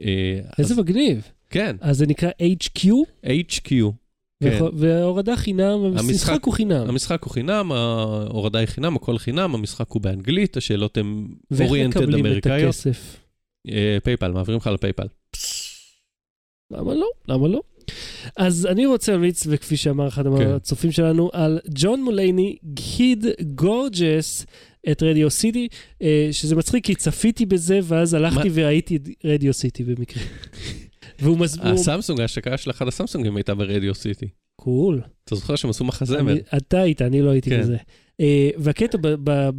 אה, איזה אז- מגניב. כן, אז זה נקרא HQ, HQ. כן. וההורדה חינם, המשחק- המשחק הוא חינם. המשחק הוא חינם, ההורדה היא חינם, הכל חינם, המשחק הוא באנגלית, השאלות הן ואיך oriented מקבלים את אמריקאיות. הכסף? אה, פייפל, מעבירים לך לפייפל. למה לא? למה לא? אז אני רוצה להמליץ, וכפי שאמר אחד כן. הצופים שלנו, על ג'ון מולייני, Kid Gorgeous את רדיו סיטי, אה, שזה מצחיק כי צפיתי בזה, ואז הלכתי וראיתי את רדיו סיטי במקרה. והוא מסביר, הסמסונג, ההשקה של אחד הסמסונגים הייתה ברדיו סיטי. Cool. אתה זוכר שהם עשו מחזמר? אני- אתה היית, אני לא הייתי כן. בזה. אה, והקטע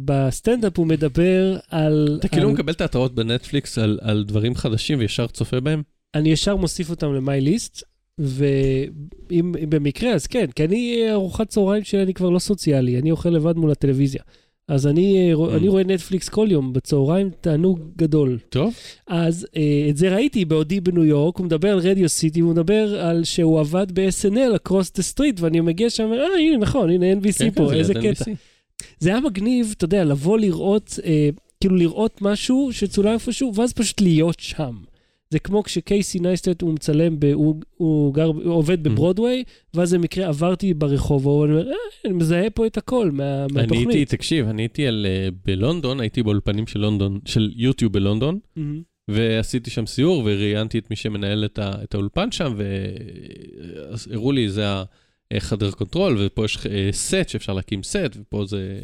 בסטנדאפ הוא מדבר על... אתה כאילו מקבל את ההתראות בנטפליקס על- על דברים חדשים וישר צופה בהם? אני ישר מוסיף אותם ל My List, ואם אם במקרה, אז כן, כי אני, ארוחת צהריים שלי, אני כבר לא סוציאלי, אני אוכל לבד מול הטלוויזיה. אז אני, אה, Mm. אני רואה נטפליקס כל יום, בצהריים, תענוג גדול. טוב. אז אה, את זה ראיתי בעודי בניו יורק, הוא מדבר על רדיו סיטי, הוא מדבר על שהוא עבד ב-SNL, across the street, ואני מגיע שם, אה, הנה, נכון, הנה NBC כן, כן, פה, זה איזה קטע. NBC. זה היה מגניב, אתה יודע, לבוא לראות, אה, כאילו לראות משהו שצולם איפשהו, ואז פשוט להיות שם. זה כמו כשקייסי נייסטט הוא מצלם, ב, הוא, הוא, גר, הוא עובד בברודוויי, ואז במקרה עברתי ברחוב, והוא אומר, אה, אני מזהה פה את הכל מה, אני מהתוכנית. הייתי, תקשיב, אני הייתי על, אה, בלונדון, הייתי באולפנים של לונדון, של יוטיוב בלונדון, מהמם. ועשיתי שם סיור, וראיינתי את מי שמנהל את, ה, את האולפן שם, והראו לי, זה החדר control, ופה יש אה, סט שאפשר להקים סט, ופה זה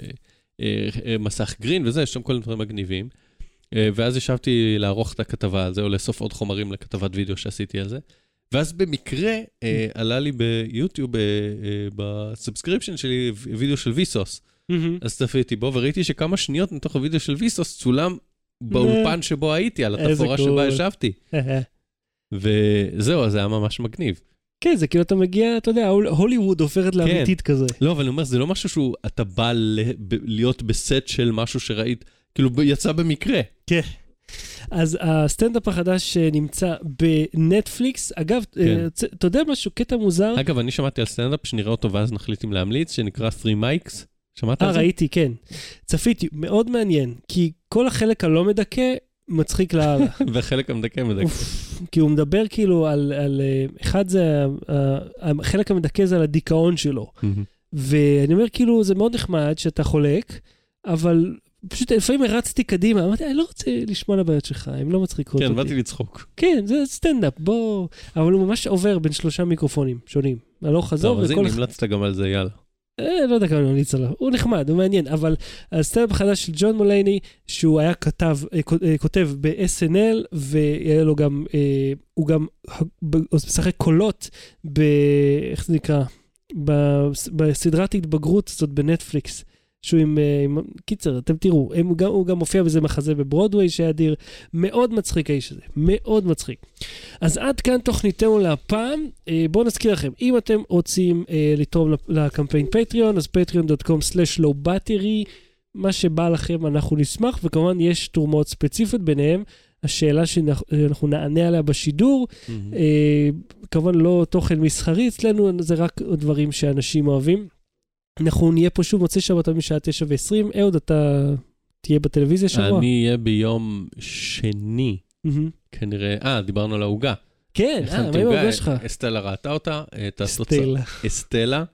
אה, אה, מסך green וזה, יש שם כל מיני דברים מגניבים. אה, ואז ישבתי לערוך את הכתבה על זה, או לאסוף עוד חומרים לכתבת וידאו שעשיתי על זה. ואז במקרה אה, עלה לי ביוטיוב, אה, אה, ב subscription שלי, וידאו של Vsauce. מהמם. אז צפיתי בו, וראיתי שכמה שניות מתוך הוידאו של Vsauce צולם באולפן [LAUGHS] שבו הייתי, על התפאורה. שבה ישבתי. [LAUGHS] וזהו, אז זה היה ממש מגניב. כן, זה כאילו אתה מגיע, אתה יודע, הול- הוליווד כן. הופכת לאמיתית כזה. לא, אבל אני אומר, זה לא משהו שהוא, אתה בא להיות בסט של משהו שראית, כאילו, יצא במקרה. אז הסטנדאפ החדש שנמצא בנטפליקס, אגב, כן. אה, צ- אתה יודע משהו, קטע מוזר? אגב, אני שמעתי על סטנדאפ, שנראה אותו ואז נחליט אם להמליץ, שנקרא 3 Mics. שמעת אה, על זה? ראיתי, כן. צפיתי, מאוד מעניין, כי כל החלק הלא מדכא מצחיק לאללה. [LAUGHS] וחלק המדכא מדכא. כי הוא מדבר כאילו על, על אה, אחד זה, אה, החלק המדכא זה על הדיכאון שלו. ואני אומר, כאילו, זה מאוד נחמד שאתה חולק, אבל פשוט לפעמים הרצתי קדימה, אמרתי, אני לא רוצה לשמוע על הבעיות שלך, הן לא מצחיקות כן, אותי. באתי לצחוק. כן, זה סטנדאפ, בוא... אבל הוא ממש עובר בין שלושה מיקרופונים שונים. הלוך חזור, טוב, אז הנה. המלצת גם על זה, יאללה. אה, לא יודע כמה אני ממליץ עליו, הוא נחמד, הוא מעניין, אבל הסטנדאפ החדש של ג'ון מולייני, שהוא היה כתב, אה, אה, כותב ב-SNL, והיה לו גם, אה, הוא גם משחק קולות ב... איך זה נקרא? בסדרת התבגרות הזאת בנטפליקס. שהוא עם, אה, עם... קיצר, אתם תראו, הם, הוא, גם, הוא גם מופיע בזה מחזה בברודוויי שהיה אדיר. מאוד מצחיק האיש הזה, מאוד מצחיק. אז עד כאן תוכניתנו להפעם. אה, בואו נזכיר לכם, אם אתם רוצים אה, לתרום לקמפיין פטריון, אז patreon.com/low battery, מה שבא לכם אנחנו נשמח, וכמובן יש תרומות ספציפיות ביניהם. השאלה שאנחנו נענה עליה בשידור, אה, כמובן לא תוכן מסחרי אצלנו, זה רק דברים שאנשים אוהבים. אנחנו נהיה פה שוב מוצאי שבת משעה 9 ו-20. אהוד, אתה תהיה בטלוויזיה שבוע? אני אהיה ביום שני. כנראה, אה, דיברנו על העוגה. כן, אה, מה עם עוגה, העוגה שלך? אסטלה ראתה אותה, את התוצאה. סטלה. אסטלה.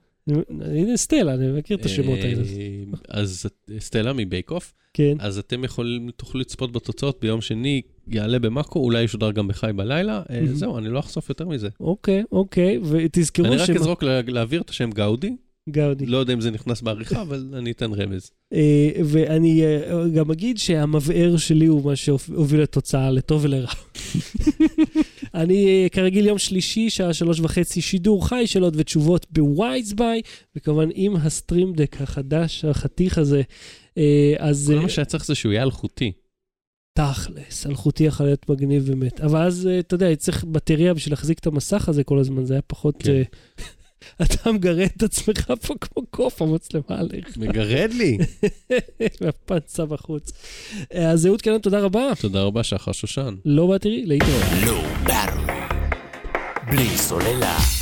הנה סטלה, אני מכיר את השמות האלה. אה, אז סטלה מבייק אוף, כן. אז אתם יכולים, תוכלו לצפות בתוצאות ביום שני, יעלה במאקו, אולי ישודר גם בחי בלילה. אה. זהו, אני לא אחשוף יותר מזה. אוקיי, אוקיי, ותזכרו אני רק אזרוק לה- להעביר את השם גאודי, גאודי. לא יודע אם זה נכנס בעריכה, אבל אני אתן רמז. אה, ואני אה, גם אגיד שהמבער שלי הוא מה שהוביל לתוצאה, לטוב ולרע. [LAUGHS] אני אה, כרגיל יום שלישי, שעה שלוש וחצי, שידור חי, שאלות ותשובות ב Wisebuy, וכמובן עם ה Stream Deck החדש, החתיך הזה. אז כל מה שהיה צריך זה שהוא יהיה אלחוטי. תכלס, אלחוטי יכול להיות מגניב באמת. אבל אז, אתה יודע, צריך בטריה בשביל להחזיק את המסך הזה כל הזמן, זה היה פחות... אתה מגרד את עצמך פה כמו קוף, המצלמה עליך. מגרד לי. [LAUGHS] והפנצה בחוץ. אה, אז אהוד קלן, תודה רבה. תודה רבה, שחר שושן. לא באתי, להתראות. Low Battery. בלי סוללה.